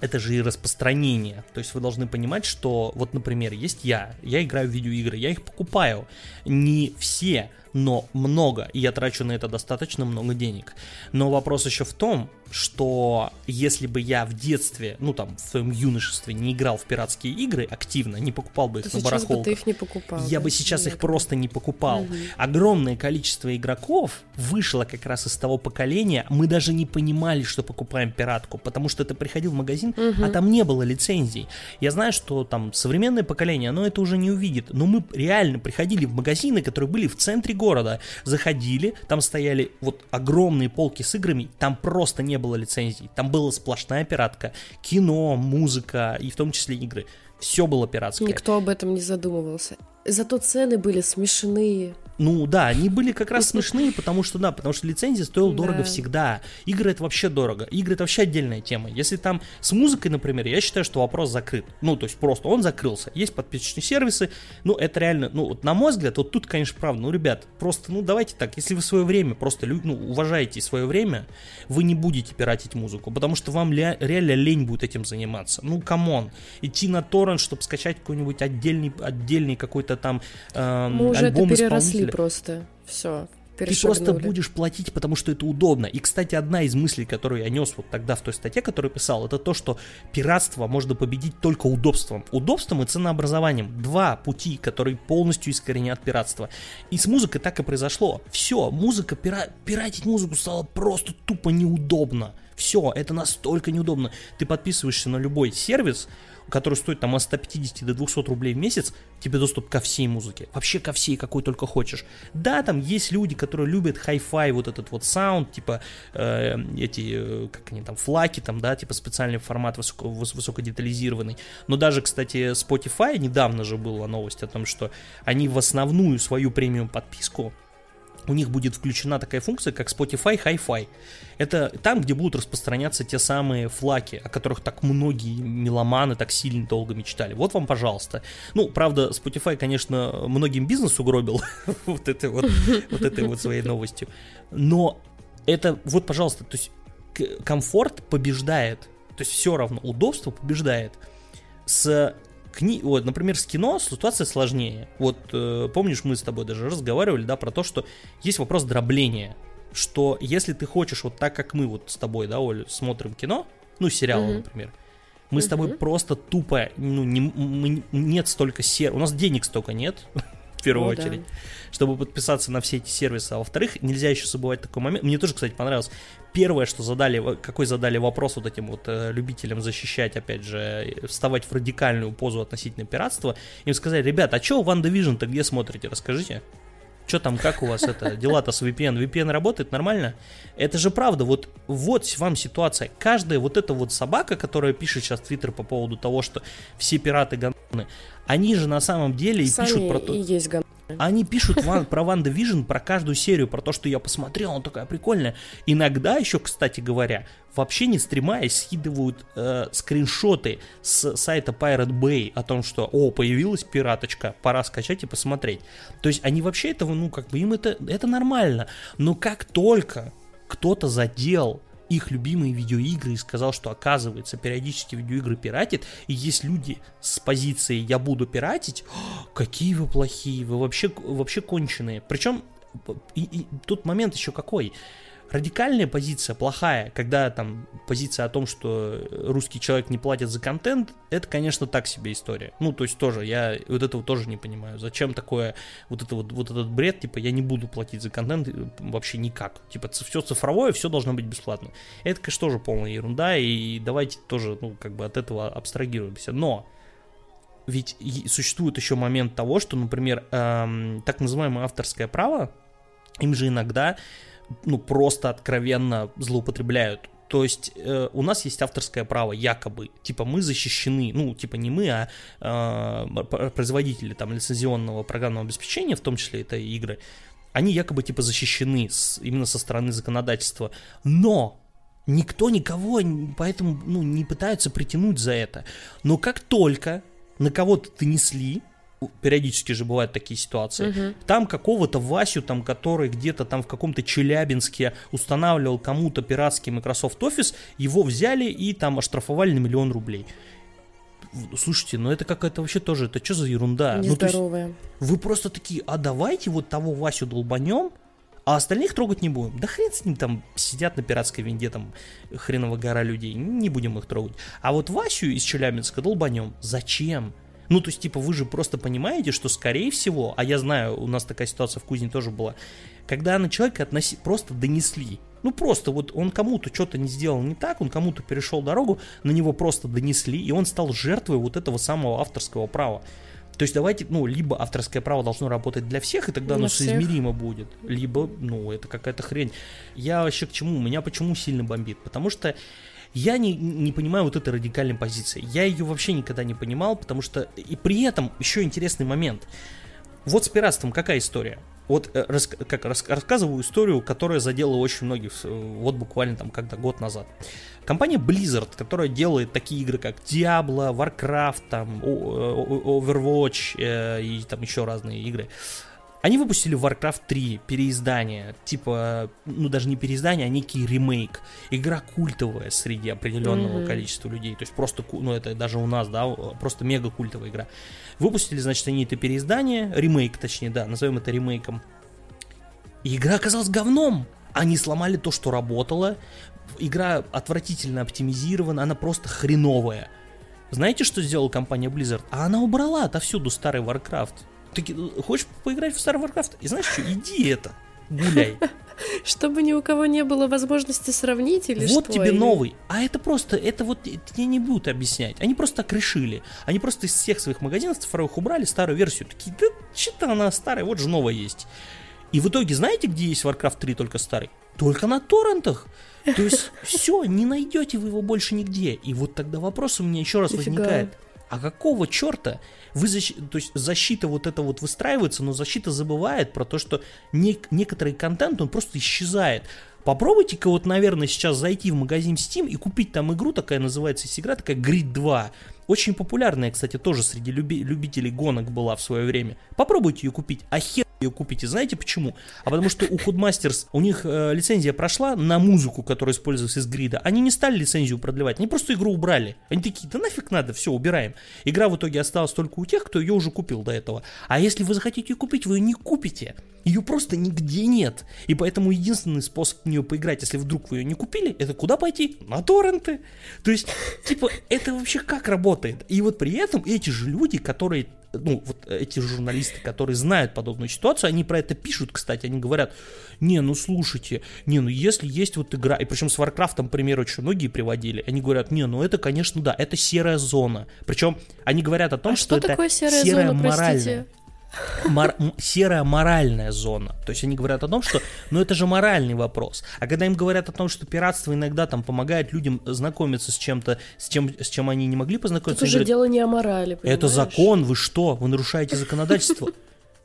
Это же и распространение. То есть вы должны понимать, что вот, например, есть я, я играю в видеоигры, я их покупаю. Не все, но много, и я трачу на это достаточно много денег. Но вопрос еще в том, что если бы я в детстве, ну там, в своем юношестве не играл в пиратские игры активно, не покупал бы их То на барахолках, бы ты их не покупал, я да, бы сейчас их нет. просто не покупал. Мгм. Огромное количество игроков вышло как раз из того поколения, мы даже не понимали, что покупаем пиратку, потому что ты приходил в магазин, а там не было лицензий. Я знаю, что там современное поколение, оно это уже не увидит, но мы реально приходили в магазины, которые были в центре города, заходили, там стояли вот огромные полки с играми, там просто не было лицензий, там была сплошная пиратка, кино, музыка и в том числе игры. Все было пиратское. Никто об этом не задумывался. Зато цены были смешные. Ну да, они были как раз смешные, (laughs) потому что да, потому что лицензия стоила дорого Да. всегда. Игры это вообще дорого. Игры это вообще отдельная тема. Если там с музыкой, например, я считаю, что вопрос закрыт. Ну, то есть просто он закрылся. Есть подписочные сервисы, ну это реально, ну вот на мой взгляд, вот тут, конечно, правда, ну ребят, просто, ну давайте так, если вы свое время просто ну, уважаете свое время, вы не будете пиратить музыку, потому что вам ля- реально лень будет этим заниматься. Ну, come on, идти на торрент, чтобы скачать какой-нибудь отдельный, отдельный какой-то там эм, Мы уже это альбом переросли исполнителя. Просто. Все. Ты просто будешь платить, потому что это удобно. И, кстати, одна из мыслей, которую я нес вот тогда в той статье, которую писал, это то, что пиратство можно победить только удобством. Удобством и ценообразованием. Два пути, которые полностью искоренят пиратство. И с музыкой так и произошло. Все, музыка, пира... пиратить музыку стало просто тупо неудобно. Все, это настолько неудобно. Ты подписываешься на любой сервис, который стоит там от 150 до 200 рублей в месяц, тебе доступ ко всей музыке. Вообще ко всей, какой только хочешь. Да, там есть люди, которые любят хай-фай, вот этот вот саунд, типа э, эти, э, как они там, флаки, там, да, типа специальный формат высоко, выс- высокодетализированный. Но даже, кстати, Spotify, недавно же была новость о том, что они в основную свою премиум подписку у них будет включена такая функция, как Spotify Hi-Fi. Это там, где будут распространяться те самые флаки, о которых так многие меломаны так сильно долго мечтали. Вот вам, пожалуйста. Ну, правда, Spotify, конечно, многим бизнес угробил (laughs) вот этой вот, вот этой вот своей новостью. Но это, вот, пожалуйста, то есть комфорт побеждает. То есть все равно, удобство побеждает. С кни... вот, например, с кино ситуация сложнее. Вот э, помнишь, мы с тобой даже разговаривали, да, про то, что есть вопрос дробления. Что если ты хочешь вот так, как мы вот с тобой, да, Оль, смотрим кино, ну, сериалы, Мгм. например, мы с тобой просто тупо, ну, не, мы- нет столько сер... У нас денег столько нет, (laughs) в первую Ну да. очередь, чтобы подписаться на все эти сервисы. А во-вторых, нельзя еще забывать такой момент. Мне тоже, кстати, понравилось. Первое, что задали, какой задали вопрос вот этим вот э, любителям защищать, опять же, э, вставать в радикальную позу относительно пиратства, им сказали, ребят, а что Ванда Вижн-то где смотрите, расскажите. Что там, как у вас это, дела-то с VPN? VPN работает нормально? Это же правда, вот, вот вам ситуация. Каждая вот эта вот собака, которая пишет сейчас в Твиттер по поводу того, что все пираты гандоны, они же на самом деле Сами пишут про то... и есть ган... Они пишут (laughs) ван, про WandaVision, про каждую серию, про то, что я посмотрел, она такая прикольная. Иногда еще, кстати говоря, вообще не стремаясь, скидывают э, скриншоты с сайта Pirate Bay о том, что, о, появилась пираточка, пора скачать и посмотреть. То есть они вообще этого, ну, как бы им это, это нормально. Но как только кто-то задел их любимые видеоигры и сказал, что оказывается периодически видеоигры пиратит, и есть люди с позиции «я буду пиратить», (gasps) какие вы плохие, вы вообще, вообще конченые. Причем и, и тут момент еще какой. Радикальная позиция плохая, когда там позиция о том, что русский человек не платит за контент, это, конечно, так себе история. Ну, то есть тоже, я вот этого тоже не понимаю. Зачем такое, вот, это вот, вот этот бред, типа, я не буду платить за контент э, вообще никак. Типа, все цифровое, все должно быть бесплатно. Это, конечно, тоже полная ерунда, и давайте тоже, ну, как бы от этого абстрагируемся. Но, ведь существует еще момент того, что, например, эм, так называемое авторское право, им же иногда ну, просто откровенно злоупотребляют. То есть э, у нас есть авторское право, якобы, типа мы защищены, ну, типа не мы, а э, производители там лицензионного программного обеспечения, в том числе это игры, они якобы типа защищены с, именно со стороны законодательства. Но никто никого поэтому ну, не пытается притянуть за это. Но как только на кого-то донесли, периодически же бывают такие ситуации. Угу. Там какого-то Васю, там, который где-то там в каком-то Челябинске устанавливал кому-то пиратский Microsoft Office, его взяли и там оштрафовали на миллион рублей. Слушайте, ну это какая-то вообще тоже, это что за ерунда? Нездоровая. Ну, вы просто такие, а давайте вот того Васю долбанем, а остальных трогать не будем. Да хрен с ним там сидят на пиратской винде, там хреново гора людей, не будем их трогать. А вот Васю из Челябинска долбанем. Зачем? Ну, то есть, типа, вы же просто понимаете, что, скорее всего, а я знаю, у нас такая ситуация в Кузне тоже была, когда на человека относи, просто донесли. Ну, просто вот он кому-то что-то не сделал не так, он кому-то перешел дорогу, на него просто донесли, и он стал жертвой вот этого самого авторского права. То есть давайте, ну, либо авторское право должно работать для всех, и тогда для оно всех. соизмеримо будет, либо, ну, это какая-то хрень. Я вообще к чему? Меня почему сильно бомбит? Потому что я не, не понимаю вот этой радикальной позиции. Я ее вообще никогда не понимал, потому что... И при этом еще интересный момент. Вот с пиратством какая история? Вот э, рас, как рас, рассказываю историю, которая задела очень многих, вот буквально там когда год назад. Компания Blizzard, которая делает такие игры, как Diablo, Warcraft, там, Overwatch э, и там еще разные игры, они выпустили Warcraft 3 переиздание, типа, ну даже не переиздание, а некий ремейк. Игра культовая среди определенного mm-hmm. количества людей. То есть просто, ну это даже у нас, да, просто мега культовая игра. Выпустили, значит, они это переиздание, ремейк, точнее, да, назовем это ремейком. И игра оказалась говном. Они сломали то, что работало. Игра отвратительно оптимизирована, она просто хреновая. Знаете, что сделала компания Blizzard? А она убрала отовсюду старый Warcraft. Ты хочешь поиграть в старый Warcraft? И знаешь что, иди это, гуляй. (laughs) Чтобы ни у кого не было возможности сравнить или вот что? Вот тебе или... новый. А это просто, это вот тебе не будут объяснять. Они просто так решили. Они просто из всех своих магазинов цифровых убрали старую версию. Такие, да что-то она старая, вот же новая есть. И в итоге знаете, где есть Warcraft 3 только старый? Только на торрентах. То есть (laughs) все, не найдете вы его больше нигде. И вот тогда вопрос у меня еще раз Нифига. возникает. А какого черта вы защ... то есть защита вот это вот выстраивается, но защита забывает про то, что не... некоторый контент, он просто исчезает. Попробуйте-ка вот, наверное, сейчас зайти в магазин Steam и купить там игру, такая называется игра, такая Grid 2. Очень популярная, кстати, тоже среди люби... любителей гонок была в свое время. Попробуйте ее купить. А хер ее купите. Знаете почему? А потому что у Codemasters, у них э, лицензия прошла на музыку, которая используется из грида. Они не стали лицензию продлевать, они просто игру убрали. Они такие, да нафиг надо, все, убираем. Игра в итоге осталась только у тех, кто ее уже купил до этого. А если вы захотите ее купить, вы ее не купите. Ее просто нигде нет. И поэтому единственный способ в нее поиграть, если вдруг вы ее не купили, это куда пойти? На торренты. То есть, типа, это вообще как работает? И вот при этом эти же люди, которые ну, вот эти журналисты, которые знают подобную ситуацию, они про это пишут, кстати, они говорят, не, ну слушайте, не, ну если есть вот игра, и причем с Warcraft, пример очень многие приводили, они говорят, не, ну это, конечно, да, это серая зона. Причем они говорят о том, а что, что это серая, серая зона, моральная. Простите? Мор- серая моральная зона. То есть они говорят о том, что, ну это же моральный вопрос. А когда им говорят о том, что пиратство иногда там помогает людям знакомиться с чем-то, с чем, с чем они не могли познакомиться, Тут уже говорят, дело не о морали, понимаешь? Это закон, вы что? Вы нарушаете законодательство.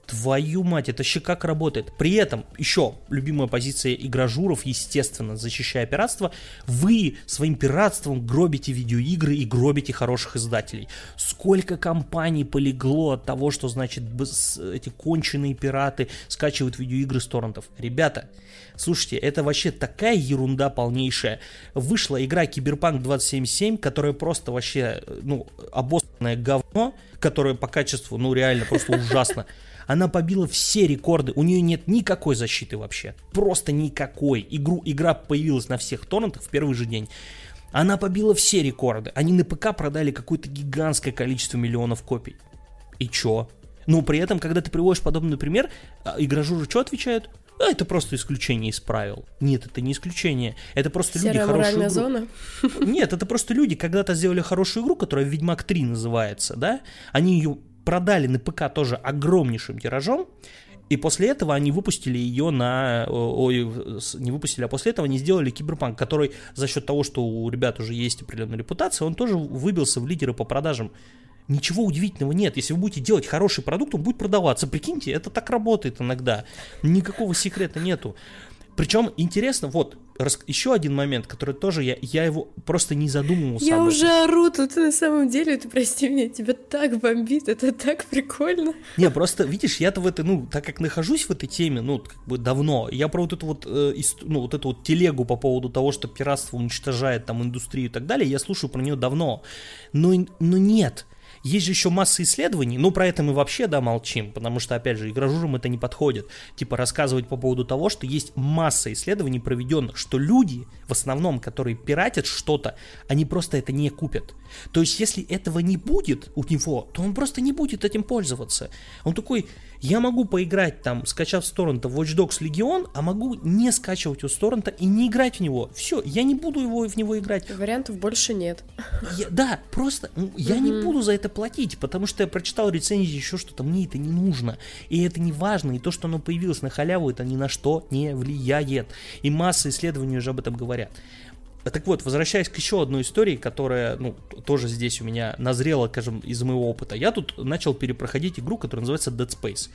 Твою мать, это еще как работает. При этом, еще любимая позиция игражуров, естественно, защищая пиратство, вы своим пиратством гробите видеоигры и гробите хороших издателей. Сколько компаний полегло от того, что, значит, эти конченые пираты скачивают видеоигры с торрентов. Ребята, слушайте, это вообще такая ерунда полнейшая. Вышла игра Киберпанк 2077, которая просто вообще, ну, обоссанное говно, которое по качеству, ну, реально просто ужасно. (laughs) Она побила все рекорды. У нее нет никакой защиты вообще. Просто никакой. Игру, игра появилась на всех торрентах в первый же день. Она побила все рекорды. Они на ПК продали какое-то гигантское количество миллионов копий. И чё? Но при этом, когда ты приводишь подобный пример, а, игражуры что отвечают? А это просто исключение из правил. Нет, это не исключение. Это просто Серая люди хорошую игру. зона. Нет, это просто люди когда-то сделали хорошую игру, которая Ведьмак 3 называется, да? Они ее продали на ПК тоже огромнейшим тиражом, и после этого они выпустили ее на... Ой, не выпустили, а после этого они сделали Киберпанк, который за счет того, что у ребят уже есть определенная репутация, он тоже выбился в лидеры по продажам. Ничего удивительного нет. Если вы будете делать хороший продукт, он будет продаваться. Прикиньте, это так работает иногда. Никакого секрета нету. Причем интересно, вот, рас... еще один момент, который тоже я, я его просто не задумывался. Я уже ору тут на самом деле, ты прости меня, тебя так бомбит, это так прикольно. Не, просто, видишь, я-то в этой, ну, так как нахожусь в этой теме, ну, как бы давно, я про вот эту вот, э, ист... ну, вот эту вот телегу по поводу того, что пиратство уничтожает там индустрию и так далее, я слушаю про нее давно. Но, но нет, есть же еще масса исследований, но про это мы вообще, да, молчим, потому что, опять же, игражурам это не подходит. Типа рассказывать по поводу того, что есть масса исследований проведенных, что люди, в основном, которые пиратят что-то, они просто это не купят. То есть, если этого не будет у него, то он просто не будет этим пользоваться. Он такой, я могу поиграть там, скачав с торрента Watch Dogs Legion, а могу не скачивать у торрента и не играть в него. Все, я не буду его, в него играть. Вариантов больше нет. Я, да, просто я не буду за это платить, потому что я прочитал рецензии еще что-то, мне это не нужно. И это не важно, и то, что оно появилось на халяву, это ни на что не влияет. И масса исследований уже об этом говорят. Так вот, возвращаясь к еще одной истории, которая, ну, тоже здесь у меня назрела, скажем, из моего опыта. Я тут начал перепроходить игру, которая называется Dead Space.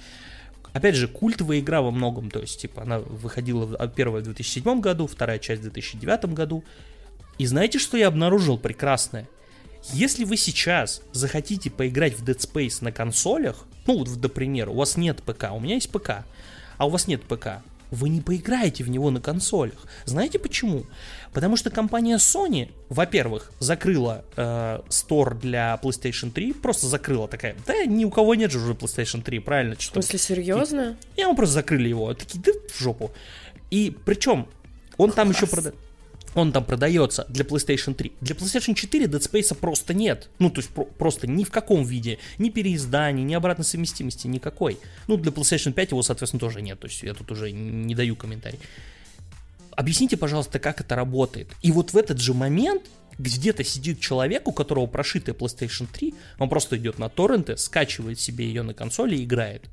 Опять же, культовая игра во многом, то есть, типа, она выходила а, первая в 2007 году, вторая часть в 2009 году. И знаете, что я обнаружил прекрасное? Если вы сейчас захотите поиграть в Dead Space на консолях, ну вот, до примера, у вас нет ПК, у меня есть ПК, а у вас нет ПК, вы не поиграете в него на консолях. Знаете почему? Потому что компания Sony, во-первых, закрыла э, стор для PlayStation 3, просто закрыла такая, да ни у кого нет же уже PlayStation 3, правильно? В смысле, серьезно? И, и мы просто закрыли его, такие, да в жопу. И причем, он Класс. там еще продает он там продается для PlayStation 3. Для PlayStation 4 Dead Space просто нет. Ну, то есть про- просто ни в каком виде. Ни переизданий, ни обратной совместимости, никакой. Ну, для PlayStation 5 его, соответственно, тоже нет. То есть я тут уже не даю комментарий. Объясните, пожалуйста, как это работает. И вот в этот же момент где-то сидит человек, у которого прошитая PlayStation 3, он просто идет на торренты, скачивает себе ее на консоли и играет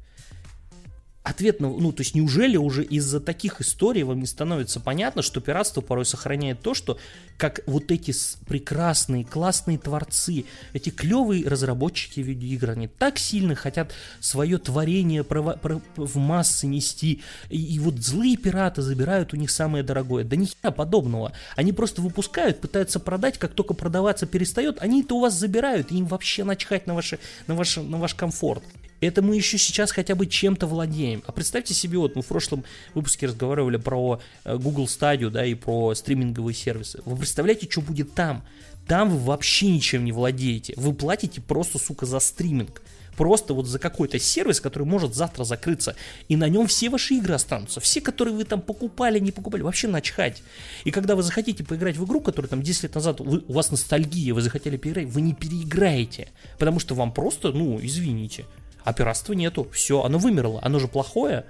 ответ на, ну, то есть неужели уже из-за таких историй вам не становится понятно, что пиратство порой сохраняет то, что как вот эти прекрасные, классные творцы, эти клевые разработчики видеоигр, они так сильно хотят свое творение прово- про- в массы нести, и, и вот злые пираты забирают у них самое дорогое. Да ни подобного. Они просто выпускают, пытаются продать, как только продаваться перестает, они это у вас забирают, и им вообще начхать на, ваши, на, ваш, на ваш комфорт это мы еще сейчас хотя бы чем-то владеем. А представьте себе, вот мы в прошлом выпуске разговаривали про э, Google Stadia, да, и про стриминговые сервисы. Вы представляете, что будет там? Там вы вообще ничем не владеете. Вы платите просто, сука, за стриминг. Просто вот за какой-то сервис, который может завтра закрыться. И на нем все ваши игры останутся. Все, которые вы там покупали, не покупали, вообще начхать. И когда вы захотите поиграть в игру, которую там 10 лет назад вы, у вас ностальгия, вы захотели поиграть, вы не переиграете. Потому что вам просто, ну, извините, а пиратства нету. Все, оно вымерло. Оно же плохое,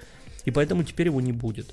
и поэтому теперь его не будет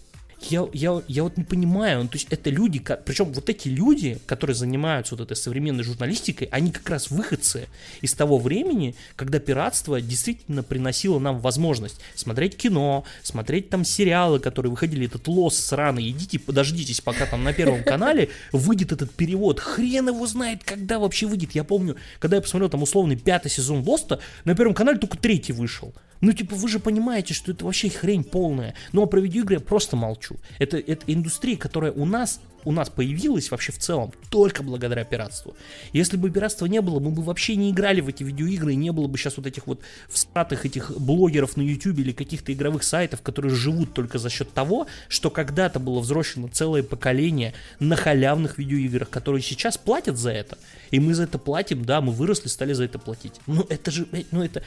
я, я, я вот не понимаю, ну, то есть это люди, причем вот эти люди, которые занимаются вот этой современной журналистикой, они как раз выходцы из того времени, когда пиратство действительно приносило нам возможность смотреть кино, смотреть там сериалы, которые выходили, этот лос сраный, идите, подождитесь, пока там на Первом канале выйдет этот перевод, хрен его знает, когда вообще выйдет, я помню, когда я посмотрел там условный пятый сезон Лоста, на Первом канале только третий вышел, ну, типа, вы же понимаете, что это вообще хрень полная. Ну, а про видеоигры я просто молчу. Это, это индустрия, которая у нас у нас появилась вообще в целом только благодаря пиратству. Если бы пиратства не было, мы бы вообще не играли в эти видеоигры, и не было бы сейчас вот этих вот встатых этих блогеров на YouTube или каких-то игровых сайтов, которые живут только за счет того, что когда-то было взросшено целое поколение на халявных видеоиграх, которые сейчас платят за это. И мы за это платим, да, мы выросли, стали за это платить. Ну это же, ну это,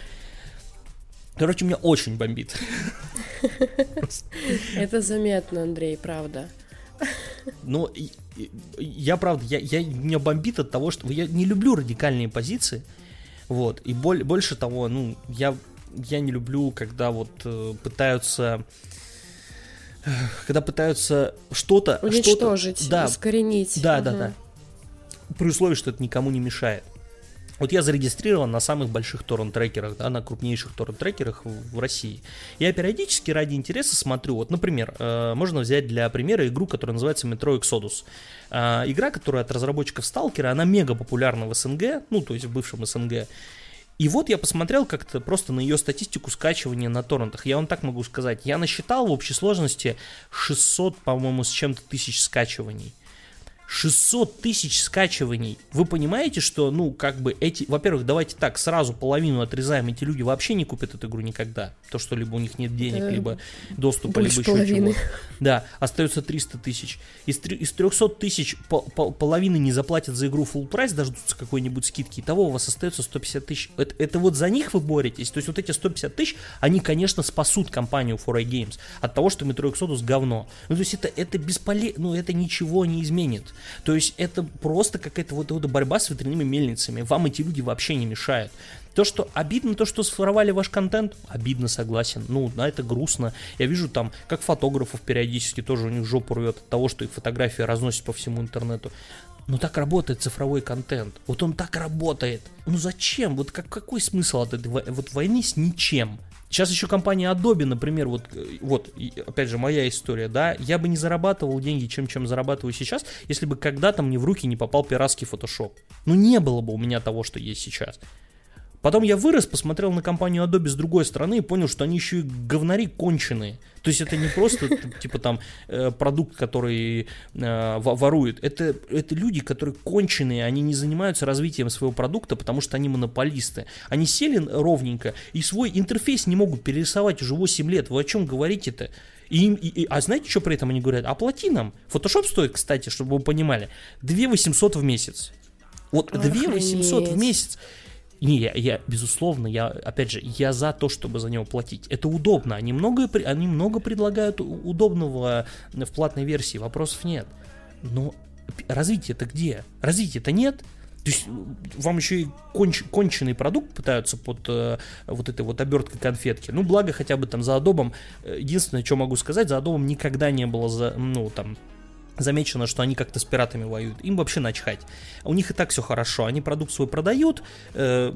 Короче, меня очень бомбит. Это заметно, Андрей, правда. Ну, я правда, я, я, меня бомбит от того, что я не люблю радикальные позиции, вот, и боль, больше того, ну, я, я не люблю, когда вот э, пытаются когда пытаются что-то... Уничтожить, что да, искоренить. Да, угу. да, да. При условии, что это никому не мешает. Вот я зарегистрирован на самых больших торрент-трекерах, да, на крупнейших торрент-трекерах в, России. Я периодически ради интереса смотрю, вот, например, э, можно взять для примера игру, которая называется Metro Exodus. Э, игра, которая от разработчиков Сталкера, она мега популярна в СНГ, ну, то есть в бывшем СНГ. И вот я посмотрел как-то просто на ее статистику скачивания на торрентах. Я вам так могу сказать. Я насчитал в общей сложности 600, по-моему, с чем-то тысяч скачиваний. 600 тысяч скачиваний. Вы понимаете, что, ну, как бы эти... Во-первых, давайте так, сразу половину отрезаем. Эти люди вообще не купят эту игру никогда. То, что либо у них нет денег, да. либо доступа, Больше либо еще чего Да, остается 300 тысяч. Из, из 300 тысяч по, по, половины не заплатят за игру full прайс, дождутся какой-нибудь скидки. Итого у вас остается 150 тысяч. Это, это вот за них вы боретесь. То есть вот эти 150 тысяч, они, конечно, спасут компанию 4A Games от того, что Metro Exodus говно. Ну, то есть это, это бесполезно, ну, это ничего не изменит. То есть это просто какая-то вот, вот борьба с ветряными мельницами. Вам эти люди вообще не мешают. То, что обидно, то, что сфоровали ваш контент, обидно, согласен. Ну, на это грустно. Я вижу там, как фотографов периодически тоже у них жопу рвет от того, что их фотографии разносят по всему интернету. Ну так работает цифровой контент. Вот он так работает. Ну зачем? Вот как, какой смысл от этой вот войны с ничем? Сейчас еще компания Adobe, например, вот, вот, опять же, моя история, да, я бы не зарабатывал деньги, чем, чем зарабатываю сейчас, если бы когда-то мне в руки не попал пиратский Photoshop. Ну, не было бы у меня того, что есть сейчас. Потом я вырос, посмотрел на компанию Adobe с другой стороны и понял, что они еще и говнари конченые. То есть это не просто типа там э, продукт, который э, ворует. Это, это люди, которые конченые, они не занимаются развитием своего продукта, потому что они монополисты. Они сели ровненько и свой интерфейс не могут перерисовать уже 8 лет. Вы о чем говорите-то? И, и, и, а знаете, что при этом они говорят? Оплати нам. Photoshop стоит, кстати, чтобы вы понимали, 2 800 в месяц. Вот 2 800 в месяц. Не, я, я, безусловно, я, опять же, я за то, чтобы за него платить. Это удобно. Они много, они много предлагают удобного в платной версии, вопросов нет. Но развитие-то где? Развития-то нет. То есть вам еще и конч, конченый продукт пытаются под э, вот этой вот оберткой конфетки. Ну, благо хотя бы там за Adobe. Э, единственное, что могу сказать, за Adobe никогда не было за, ну, там, замечено, что они как-то с пиратами воюют. Им вообще начхать. У них и так все хорошо. Они продукт свой продают, э,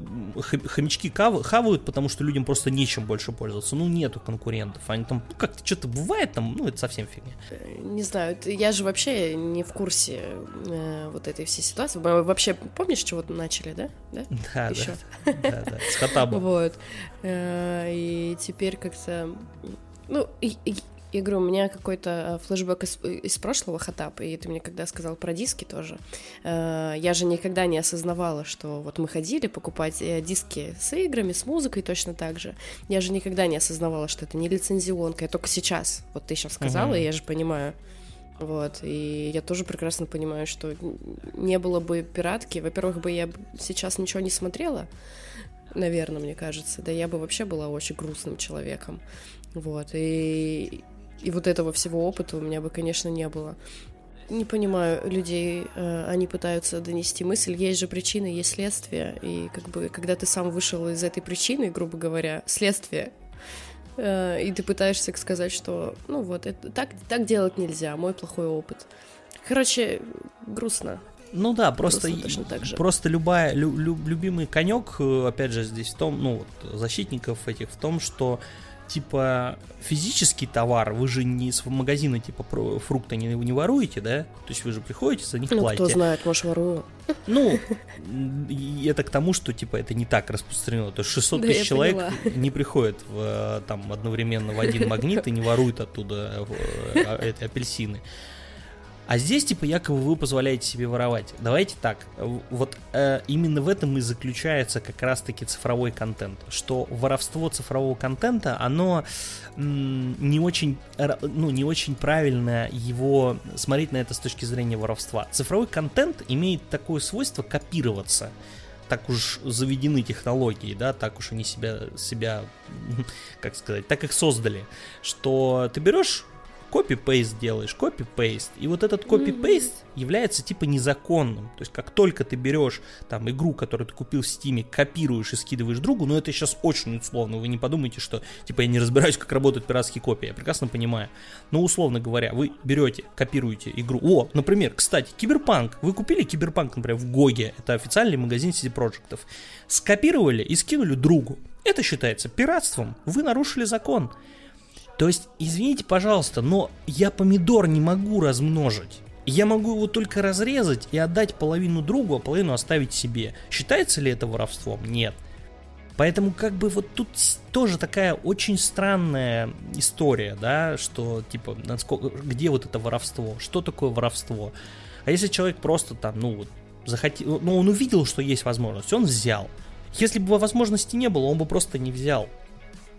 хомячки кав, хавают, потому что людям просто нечем больше пользоваться. Ну, нету конкурентов. Они там, ну, как-то что-то бывает там, ну, это совсем фигня. Не знаю, я же вообще не в курсе э, вот этой всей ситуации. Мы вообще, помнишь, чего начали, да? Да, да, Еще? да, да, да, с Хатаба. (laughs) Вот. Э, и теперь как-то ну, я говорю, у меня какой-то э, флешбэк из, из прошлого хатап, и ты мне когда сказал про диски тоже, э, я же никогда не осознавала, что вот мы ходили покупать э, диски с играми, с музыкой точно так же. Я же никогда не осознавала, что это не лицензионка, я только сейчас, вот ты сейчас сказала, uh-huh. и я же понимаю. Вот, и я тоже прекрасно понимаю, что не было бы пиратки, во-первых, бы я сейчас ничего не смотрела, наверное, мне кажется, да я бы вообще была очень грустным человеком. Вот, и и вот этого всего опыта у меня бы, конечно, не было. Не понимаю людей, э, они пытаются донести мысль, есть же причина, есть следствие, и как бы, когда ты сам вышел из этой причины, грубо говоря, следствие, э, и ты пытаешься сказать, что, ну вот, это, так, так делать нельзя, мой плохой опыт. Короче, грустно. Ну да, просто, точно так же. просто любая, лю, лю, любимый конек, э, опять же, здесь в том, ну, вот, защитников этих в том, что типа физический товар, вы же не из магазина типа фрукта не, не воруете, да? То есть вы же приходите, за них ну, платите. кто знает, может ворую. Ну, это к тому, что типа это не так распространено. То есть 600 да, тысяч человек поняла. не приходят в, там одновременно в один магнит и не воруют оттуда э, а, апельсины. А здесь, типа, якобы вы позволяете себе воровать. Давайте так, вот э, именно в этом и заключается как раз-таки цифровой контент, что воровство цифрового контента, оно не очень, ну, не очень правильно его смотреть на это с точки зрения воровства. Цифровой контент имеет такое свойство копироваться. так уж заведены технологии, да, так уж они себя, себя, (laughs) как сказать, так их создали, что ты берешь copy-paste делаешь, copy-paste. И вот этот copy-paste мм-хмм. является типа незаконным. То есть как только ты берешь там игру, которую ты купил в Стиме, копируешь и скидываешь другу, но это сейчас очень условно, вы не подумайте, что типа я не разбираюсь, как работают пиратские копии, я прекрасно понимаю. Но условно говоря, вы берете, копируете игру. О, например, кстати, Киберпанк. Вы купили Киберпанк, например, в GOG е, это официальный магазин CD Projekt ов. Скопировали и скинули другу. Это считается пиратством. Вы нарушили закон. То есть, извините, пожалуйста, но я помидор не могу размножить. Я могу его только разрезать и отдать половину другу, а половину оставить себе. Считается ли это воровством? Нет. Поэтому как бы вот тут тоже такая очень странная история, да, что типа, насколько, где вот это воровство, что такое воровство. А если человек просто там, ну вот, захотел, ну он увидел, что есть возможность, он взял. Если бы возможности не было, он бы просто не взял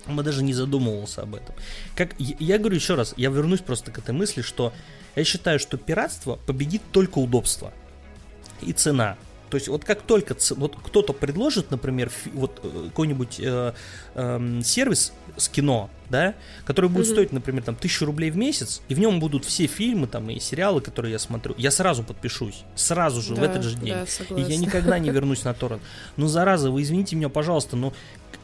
бы даже не задумывался об этом. Как я, я говорю еще раз, я вернусь просто к этой мысли, что я считаю, что пиратство победит только удобство и цена. То есть вот как только вот кто-то предложит, например, вот э, какой-нибудь э, э, сервис с кино, да, который будет mm-hmm. стоить, например, там тысячу рублей в месяц, и в нем будут все фильмы там и сериалы, которые я смотрю, я сразу подпишусь, сразу же да, в этот же день, да, и я никогда не вернусь на торрент. Ну зараза, вы извините меня, пожалуйста, но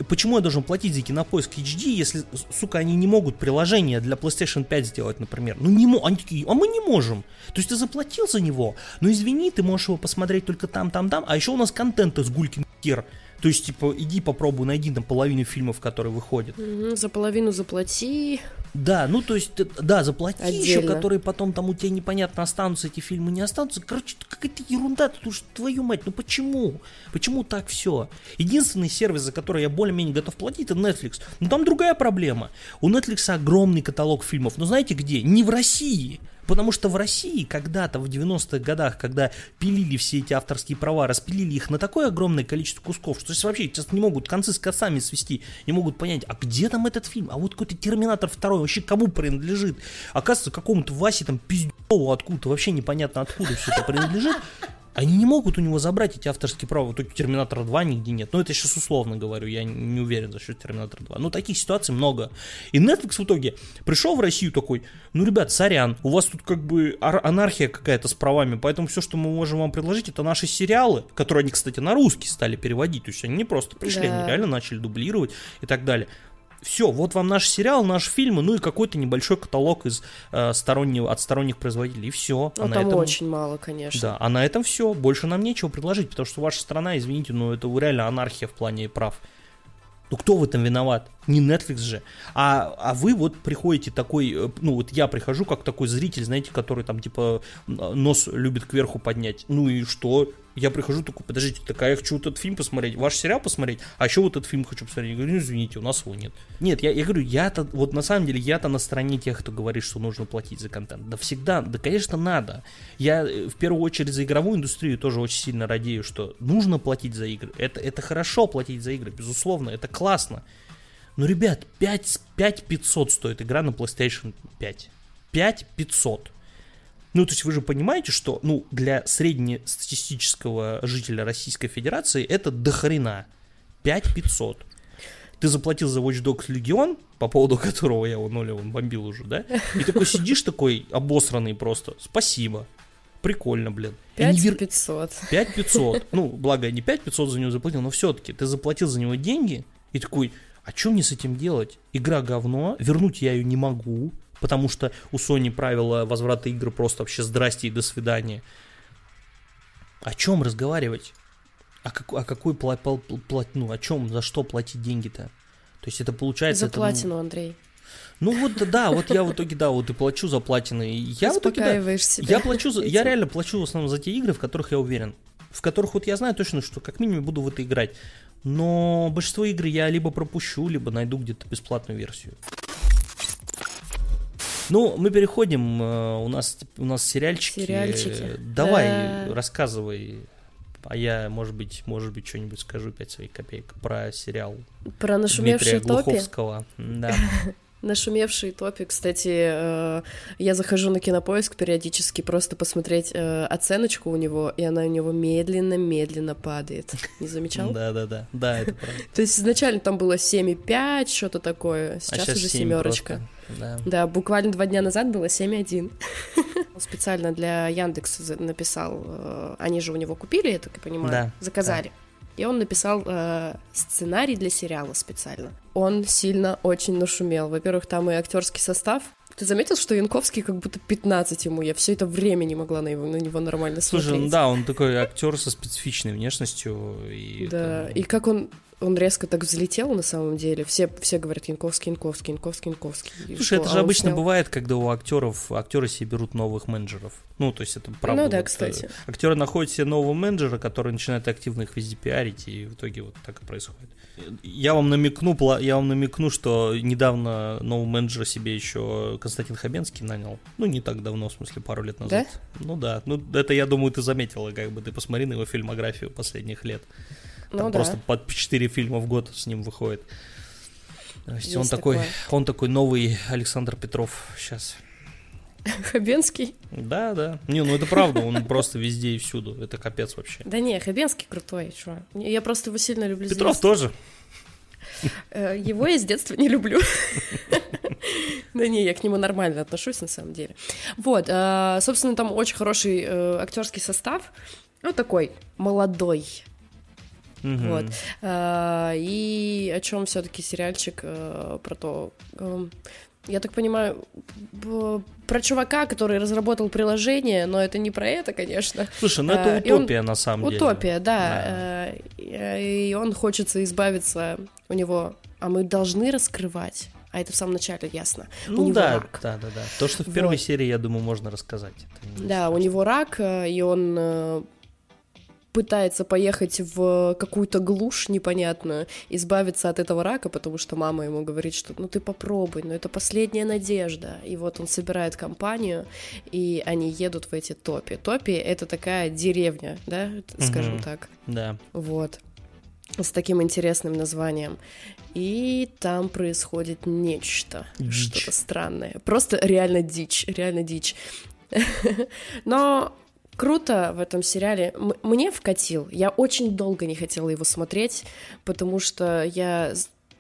почему я должен платить за кинопоиск HD, если, сука, они не могут приложение для PlayStation 5 сделать, например? Ну, не могут. Они такие, а мы не можем. То есть ты заплатил за него, но извини, ты можешь его посмотреть только там, там, там, а еще у нас контент из гулькин хер. То есть, типа, иди попробуй, найди там половину фильмов, которые выходят. За половину заплати. Да, ну то есть, да, заплати Отдельно. еще, которые потом там у тебя непонятно останутся, эти фильмы не останутся. Короче, какая-то ерунда, тут уж твою мать, ну почему? Почему так все? Единственный сервис, за который я более-менее готов платить, это Netflix. Но там другая проблема. У Netflix огромный каталог фильмов, но знаете где? Не в России. Потому что в России когда-то в 90-х годах, когда пилили все эти авторские права, распилили их на такое огромное количество кусков, что вообще сейчас не могут концы с концами свести, не могут понять, а где там этот фильм, а вот какой-то Терминатор 2 вообще кому принадлежит? Оказывается, какому-то Васе там пиздеву откуда-то, вообще непонятно откуда все это принадлежит. Они не могут у него забрать эти авторские права. Только Терминатора 2 нигде нет. Но это сейчас условно говорю, я не уверен за счет Терминатора 2. Но таких ситуаций много. И Netflix в итоге пришел в Россию такой, ну, ребят, сорян, у вас тут как бы анархия какая-то с правами, поэтому все, что мы можем вам предложить, это наши сериалы, которые они, кстати, на русский стали переводить. То есть они не просто пришли, да. они реально начали дублировать и так далее все, вот вам наш сериал, наши фильмы, ну и какой-то небольшой каталог из э, стороннего, от сторонних производителей, и все. Ну, а там этом... очень мало, конечно. Да, а на этом все, больше нам нечего предложить, потому что ваша страна, извините, ну это реально анархия в плане прав. Ну кто в этом виноват? Не Netflix же. А, а вы вот приходите такой, э, ну вот я прихожу как такой зритель, знаете, который там типа нос любит кверху поднять. Ну и что? Я прихожу такой, подождите, такая я хочу вот этот фильм посмотреть, ваш сериал посмотреть, а еще вот этот фильм хочу посмотреть. Я говорю, ну извините, у нас его нет. Нет, я, я говорю, я-то, вот на самом деле, я-то на стороне тех, кто говорит, что нужно платить за контент. Да всегда, да конечно надо. Я э, в первую очередь за игровую индустрию тоже очень сильно радею, что нужно платить за игры. Это, это хорошо платить за игры, безусловно, это классно. Но, ребят, 5, 5 500 стоит игра на PlayStation 5. 5 500. Ну, то есть вы же понимаете, что ну, для среднестатистического жителя Российской Федерации это дохрена. 5500. Ты заплатил за Watch Dogs Legion, по поводу (laughs) которого я его нулевым бомбил уже, да? И такой сидишь такой обосранный просто. Спасибо. Прикольно, блин. 5500. 5500. (laughs) Ну, благо я не 5500 за него заплатил, но все-таки ты заплатил за него деньги и такой, а что мне с этим делать? Игра говно, вернуть я ее не могу, потому что у Sony правила возврата игр просто вообще здрасте и до свидания. О чем разговаривать? О, как, о какой плат, плат, ну, о чем, за что платить деньги-то? То есть это получается... За это, платину, ну, Андрей. Ну вот да, вот я в итоге, да, вот и плачу за платины. Я в итоге, да, себя. я плачу, за, я реально плачу в основном за те игры, в которых я уверен. В которых вот я знаю точно, что как минимум буду в это играть. Но большинство игр я либо пропущу, либо найду где-то бесплатную версию. Ну, мы переходим. Э, у нас у нас сериальчики. Сериальчики. Давай, да. рассказывай. А я, может быть, может быть, что-нибудь скажу, пять своих копеек про сериал про нашумевшие Дмитрия Глуховского. Да. (laughs) Нашумевший топик, кстати, э, я захожу на кинопоиск периодически просто посмотреть э, оценочку у него, и она у него медленно-медленно падает. Не замечал? Да, да, да. Да, это правда. (laughs) То есть изначально там было 7,5, что-то такое, сейчас, а сейчас уже семерочка. Да. буквально два дня назад было 7,1. (laughs) Специально для Яндекса написал, э, они же у него купили, я так и понимаю, заказали. Да и он написал э, сценарий для сериала специально. Он сильно очень нашумел. Во-первых, там и актерский состав. Ты заметил, что Янковский как будто 15 ему? Я все это время не могла на, его, на него нормально смотреть. Слушай, ну да, он такой актер со специфичной внешностью. И да, это... и как он он резко так взлетел на самом деле. Все, все говорят Янковский, Янковский, Янковский, Янковский. Слушай, что? это же а обычно снял... бывает, когда у актеров актеры себе берут новых менеджеров. Ну, то есть это правда. Ну да, вот, кстати. Э, актеры находят себе нового менеджера, который начинает активно их везде пиарить, и в итоге вот так и происходит. Я вам намекну, я вам намекну, что недавно нового менеджера себе еще Константин Хабенский нанял. Ну, не так давно, в смысле, пару лет назад. Да? Ну да. Ну, это, я думаю, ты заметила, как бы ты посмотри на его фильмографию последних лет. Там ну, просто да. по 4 фильма в год с ним выходит. То есть, есть он такой, такое. он такой новый Александр Петров сейчас. (laughs) Хабенский? Да, да. Не, ну это правда, он просто везде и всюду. Это капец вообще. Да не, Хабенский крутой, что? Я просто его сильно люблю. Петров тоже. Э, его я с детства не люблю. (laughs) Да не, я к нему нормально отношусь, на самом деле. Вот, э, собственно, там очень хороший э, актерский состав. Ну, такой молодой. Вот. И о чем все-таки сериальчик про то. Я так понимаю, про чувака, который разработал приложение, но это не про это, конечно. Слушай, ну А, это он- утопия на самом деле. Утопия, да. Э, И он хочется избавиться у него. А мы должны раскрывать. А это в самом начале ясно. у Ну него да, рак. да, да, да. То, что в первой Вот. серии, я думаю, можно рассказать. Да, у страшно. него рак, э, и он э, пытается поехать в какую-то глушь непонятную, избавиться от этого рака, потому что мама ему говорит, что ну ты попробуй, но это последняя надежда. И вот он собирает компанию, и они едут в эти топи. Топи — это такая деревня, да, скажем Мгм. так. Да. Вот. С таким интересным названием. И там происходит нечто, Дичь. что-то странное. Просто реально дичь, реально дичь. (laughs) Но круто в этом сериале. М- мне вкатил. Я очень долго не хотела его смотреть, потому что я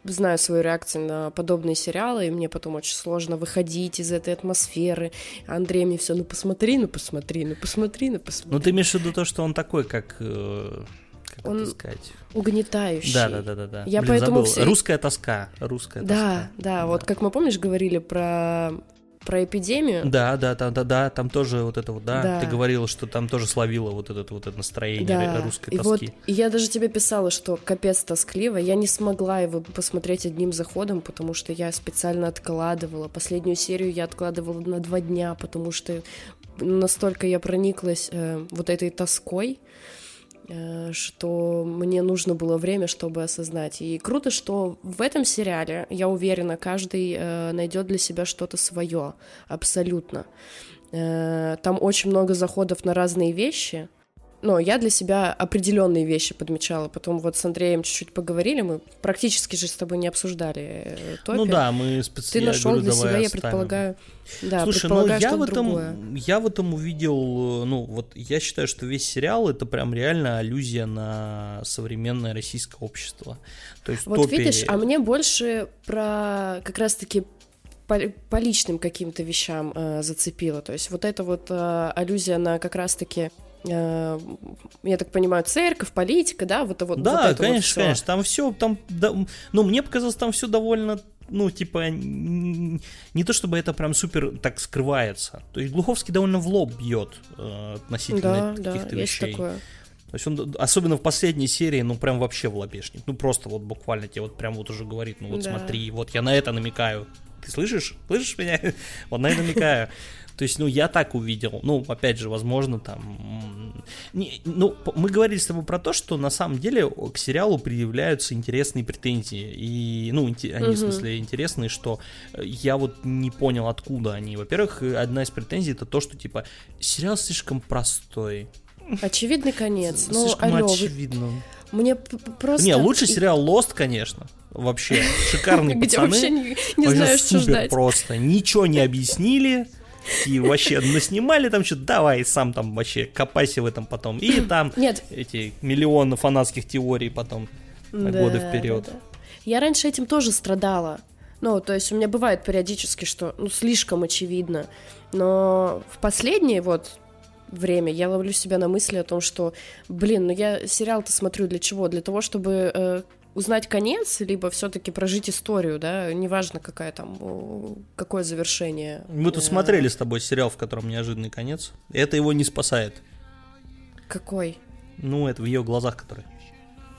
знаю свою реакцию на подобные сериалы, и мне потом очень сложно выходить из этой атмосферы. Андрей мне все, ну посмотри, ну посмотри, ну посмотри, ну посмотри. Ну ты имеешь в виду то, что он такой, как... э, Как Он это сказать? Угнетающий. Да, да, да, да, да. Я Блин, поэтому забыл. все- Русская тоска. Русская Да, тоска. да, вот как мы, помнишь, говорили про, про эпидемию. Да, да, да, да, да, там тоже вот это вот, да, Да. ты говорила, что там тоже словила вот это вот это настроение Да, русской и вот и я даже тебе писала, что капец тоскливо. Я не смогла его посмотреть одним заходом, потому что я специально откладывала. Последнюю серию я откладывала на два дня, потому что настолько я прониклась э, вот этой тоской, что мне нужно было время, чтобы осознать. И круто, что в этом сериале, я уверена, каждый э, найдет для себя что-то свое, абсолютно. Э, Там очень много заходов на разные вещи. Но я для себя определенные вещи подмечала. Потом вот с Андреем чуть-чуть поговорили, мы практически же с тобой не обсуждали э, топи. Ну да, мы Ты специально нашел для себя, я предполагаю. Да, Слушай, ну предполагаю, я что в этом, другое. я в этом увидел, э, ну вот я считаю, что весь сериал это прям реально аллюзия на современное российское общество. То есть Вот топи- видишь, а мне больше про как раз-таки по, по личным каким-то вещам э, зацепило. То есть вот это вот э, аллюзия на как раз-таки я так понимаю, церковь, политика, да, вот, вот, Да, вот это вот конечно, всё. конечно. Там все, там, да, ну, мне показалось, там все довольно, ну, типа, не то чтобы это прям супер так скрывается. То есть Глуховский довольно в лоб бьет э, относительно Да, да, каких-то есть вещей. такое. То есть он, особенно в последней серии, ну, прям вообще в лобешник. Ну, просто вот буквально тебе вот прям вот уже говорит, ну, вот Да. смотри, вот я на это намекаю. Ты слышишь? Слышишь меня? (laughs) Вот на это намекаю. То есть, ну, я так увидел. Ну, опять же, возможно, там... Не, ну, мы говорили с тобой про то, что на самом деле к сериалу предъявляются интересные претензии. И, ну, они, в Мгм. смысле, интересные, что э, я вот не понял, откуда они. Во-первых, э, одна из претензий это то, что, типа, сериал слишком простой. Очевидный конец. Ну, слишком алло, вы- очевидно. мне п- п- просто... Не, лучше сериал Lost, конечно. Вообще, (laughs) шикарные Где пацаны. вообще не, не знаешь, что ждать. просто. Ничего не объяснили. И вообще наснимали там что-то, давай сам там вообще копайся в этом потом. И там Нет. эти миллионы фанатских теорий потом на Да, годы вперед. да, да. Я раньше этим тоже страдала. Ну, то есть у меня бывает периодически, что ну, слишком очевидно. Но в последнее вот время я ловлю себя на мысли о том, что, блин, ну я сериал-то смотрю для чего? Для того, чтобы э, узнать конец, либо все-таки прожить историю, да, неважно, какая там, какое завершение. Мы тут Э, смотрели с тобой сериал, в котором неожиданный конец. Это его не спасает. Какой? Ну, это в ее глазах, который.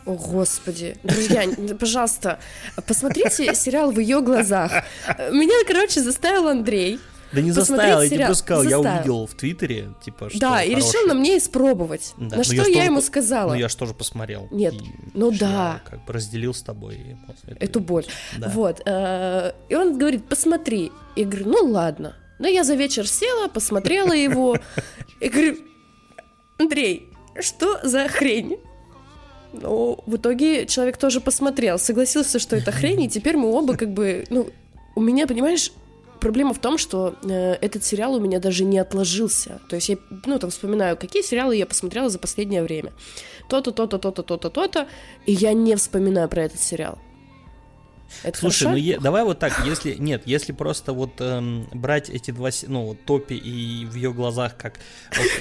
О, Господи. Друзья, (laughs) пожалуйста, посмотрите сериал в ее глазах. Меня, короче, заставил Андрей. Да не заставил, я просто сказал, я увидел в Твиттере, типа, что да, и решил на мне испробовать. На что я ему сказала? Ну, я же тоже посмотрел. Нет, ну да. как бы разделил с тобой. Эту боль. Вот. э, И он говорит, посмотри. Я говорю, ну ладно. Но я за вечер села, посмотрела его. (laughs) И говорю, Андрей, что за хрень? Ну, в итоге человек тоже посмотрел, согласился, что это хрень, и теперь мы оба как бы, ну, у меня, понимаешь, проблема в том, что э, этот сериал у меня даже не отложился. То есть я, ну, там вспоминаю, какие сериалы я посмотрела за последнее время. То-то, то-то, то-то, то-то, то-то, и я не вспоминаю про этот сериал. Это Слушай, хорошо? ну е- давай вот так, если нет, если просто вот эм, брать эти два, ну вот Топи и в ее глазах как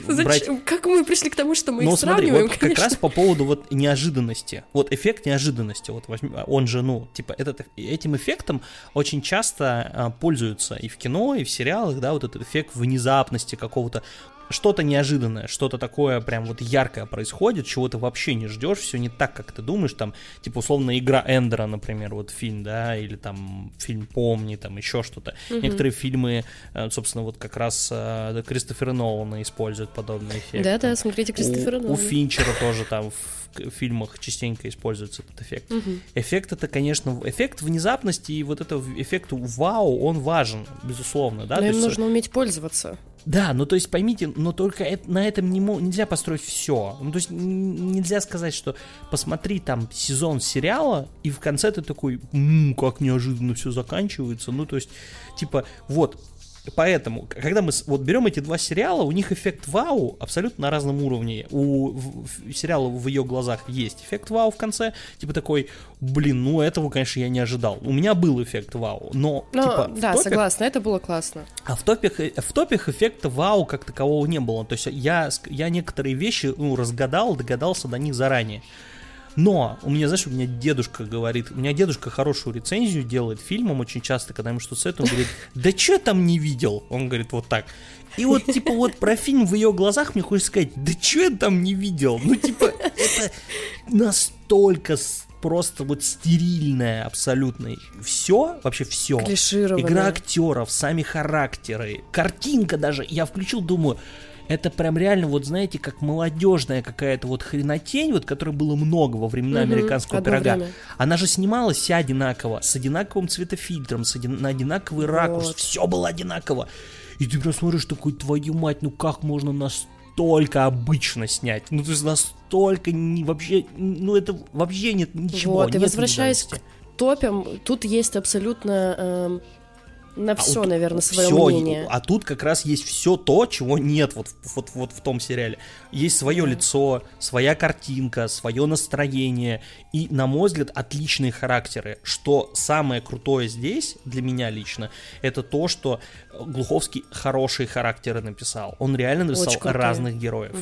вот, (laughs) брать Зачем? Как мы пришли к тому, что мы Ну их смотри, сравниваем, вот как конечно. раз по поводу вот неожиданности, вот эффект неожиданности, вот возьми- он же, ну, типа этот, этим эффектом очень часто а, пользуются и в кино, и в сериалах, да, вот этот эффект внезапности какого-то, что-то неожиданное, что-то такое прям вот яркое происходит, чего ты вообще не ждешь, все не так, как ты думаешь, там, типа, условно, игра Эндера, например, вот фильм, да, или там фильм «Помни», там еще что-то. Некоторые фильмы, э, собственно, вот как раз э, Кристофера Нолана используют подобные эффекты. Да-да, смотрите Кристофера У, у Нолана. Финчера тоже там в фильмах частенько используется этот эффект. Мгм. Эффект это, конечно, эффект внезапности и вот это в- эффект вау, он важен, безусловно, да. Но то им есть, нужно уметь пользоваться. Да, ну то есть поймите, но только это- на этом не нельзя построить все. Ну то есть нельзя сказать, что посмотри там сезон сериала, и в конце ты такой, «М, как неожиданно все заканчивается. Ну то есть, типа, вот, Поэтому, когда мы вот берем эти два сериала, у них эффект вау абсолютно на разном уровне. У в- в- сериала в ее глазах есть эффект вау в конце, типа такой, блин, ну этого, конечно, я не ожидал. У меня был эффект вау, но Ну, типа да, топе- согласна, это было классно. а в топях, э, в топях эффекта вау как такового не было. То есть я, я некоторые вещи ну, разгадал, догадался до них заранее. Но у меня, знаешь, у меня дедушка говорит, у меня дедушка хорошую рецензию делает фильмом очень часто, когда ему что-то советуют, он говорит, да что я там не видел? Он говорит вот так. И вот, типа, вот про фильм в ее глазах мне хочется сказать, да что я там не видел? Ну, типа, это настолько с- просто вот стерильное абсолютно. Все, вообще все. Игра актеров, сами характеры, картинка даже. Я включил, думаю, это прям реально, вот знаете, как молодежная какая-то вот хренотень, вот которой было много во времена Мгм, американского пирога. время. Она же снималась вся одинаково, с одинаковым цветофильтром, с один- на одинаковый ракурс, Вот. все было одинаково. И ты прям смотришь такой, твою мать, ну как можно настолько обычно снять? Ну, то есть настолько не, вообще, ну это вообще нет ничего. вот, и возвращаясь к топям, тут есть абсолютно эм, на все, вот наверное, свое всё, мнение. А тут как раз есть все то, чего нет вот, вот, вот в том сериале. Есть свое лицо, своя картинка, свое настроение и, на мой взгляд, отличные характеры. Что самое крутое здесь, для меня лично, это то, что Глуховский хорошие характеры написал. Он реально написал Очень разных героев.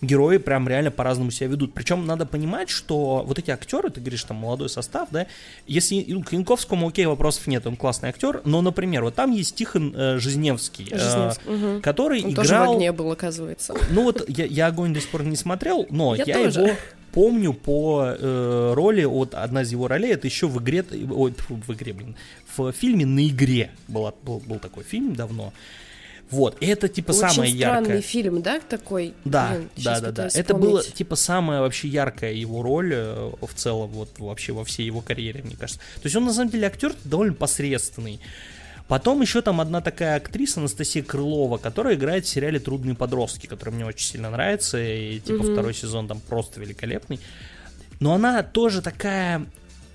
Герои прям реально по-разному себя ведут. Причем надо понимать, что вот эти актеры, ты говоришь, там молодой состав, да, если к Янковскому, окей, вопросов нет, он классный актер, но, например, вот там есть Тихон э, Жизневский, э, мгм. который Он тоже в играл... огне был, оказывается. Ну вот я, я огонь до сих пор не смотрел, но Я я, тоже. его помню по э, роли, вот одна из его ролей, это еще в игре, ой, тьфу, в игре, блин, в фильме «На игре» была, был, был такой фильм давно. Вот, и это типа Очень самое странный яркое. фильм, да, такой? Да, Блин, да, да, да. пытаюсь Это было вспомнить. типа самая вообще яркая его роль э, в целом, вот вообще во всей его карьере, мне кажется. То есть он на самом деле актер довольно посредственный. Потом еще там одна такая актриса, Анастасия Крылова, которая играет в сериале «Трудные подростки», который мне очень сильно нравится, и типа Мгм. второй сезон там просто великолепный. Но она тоже такая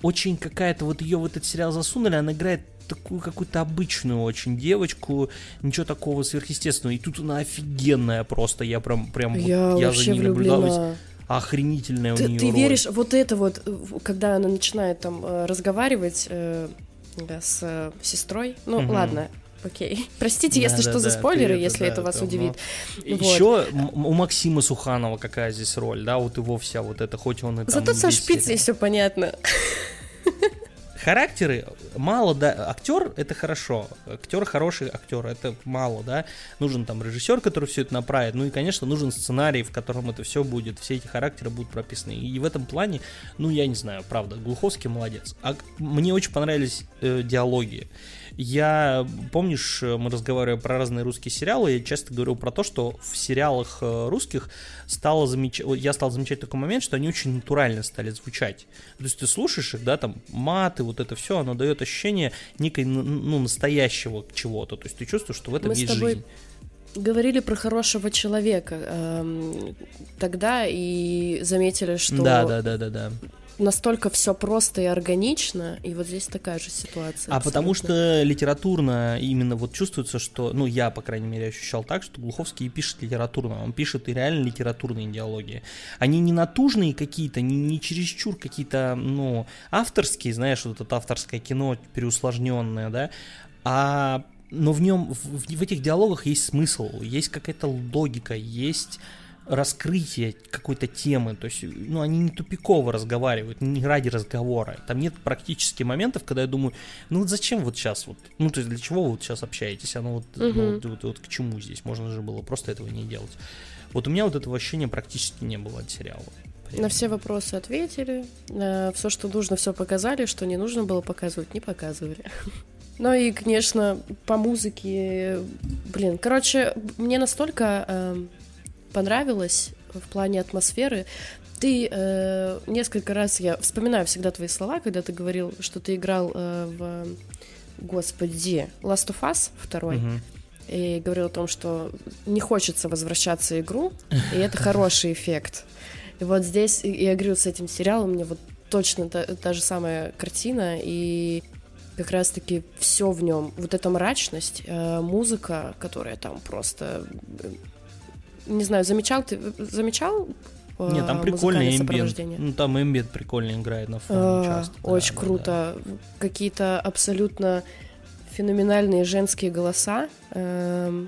очень какая-то, вот ее в этот сериал засунули, она играет такую какую-то обычную очень девочку, ничего такого сверхъестественного. И тут она офигенная просто, я прям, прям я, вот, я за ней наблюдала. Охренительная ты, у нее Ты роль. веришь, вот это вот, когда она начинает там э, разговаривать э, да, с э, сестрой, ну угу. ладно, окей. (laughs) Простите, да, если да, что, да, за спойлеры, если это, это вас это, удивит. Вот. Еще у Максима Суханова какая здесь роль, да, вот его вся вот это, хоть он и там... Зато со шпицей все понятно (laughs) характеры мало, да, актер это хорошо, актер хороший актер, это мало, да, нужен там режиссер, который все это направит, ну и, конечно, нужен сценарий, в котором это все будет, все эти характеры будут прописаны, и в этом плане, ну, я не знаю, правда, Глуховский молодец, а мне очень понравились э, диалоги, я, помнишь, мы разговаривали про разные русские сериалы, я часто говорил про то, что в сериалах э, русских стало замечать, я стал замечать такой момент, что они очень натурально стали звучать. То есть ты слушаешь их, да, там маты, вот это все, оно дает ощущение некой, ну, настоящего чего-то. То есть ты чувствуешь, что в этом Мы есть с тобой... жизнь говорили про хорошего человека эм, тогда и заметили, что да, да, да, да, да настолько все просто и органично, и вот здесь такая же ситуация. А абсолютно. потому что литературно именно вот чувствуется, что, ну, я, по крайней мере, ощущал так, что Глуховский пишет литературно, он пишет и реально литературные диалоги. Они не натужные какие-то, не, не чересчур какие-то, ну, авторские, знаешь, вот это авторское кино переусложненное, да, а но в нем, в, в этих диалогах есть смысл, есть какая-то логика, есть раскрытие какой-то темы, то есть, ну, они не тупиково разговаривают, не ради разговора. Там нет практически моментов, когда я думаю, ну вот зачем вот сейчас вот, ну то есть для чего вы вот сейчас общаетесь, оно вот, угу. ну, вот, вот, вот к чему здесь, можно же было просто этого не делать. Вот у меня вот этого ощущения практически не было от сериала. На все вопросы ответили, на все, что нужно, все показали, что не нужно было показывать, не показывали. (laughs) Ну и, конечно, по музыке, блин, короче, мне настолько э, понравилось в плане атмосферы. Ты э, несколько раз, я вспоминаю всегда твои слова, когда ты говорил, что ты играл э, в, господи, Last of Us второй, угу. и говорил о том, что не хочется возвращаться в игру, и это (laughs) хороший эффект. И вот здесь, я говорю, с этим сериалом мне вот точно та, та же самая картина, и как раз-таки все в нем, вот эта мрачность, э, музыка, которая там просто не знаю, замечал ты, замечал э, нет, там прикольный эмбиент. Ну, там эмбиент прикольно играет на фоне а, часто. Очень да, круто. Да. Какие-то абсолютно феноменальные женские голоса э,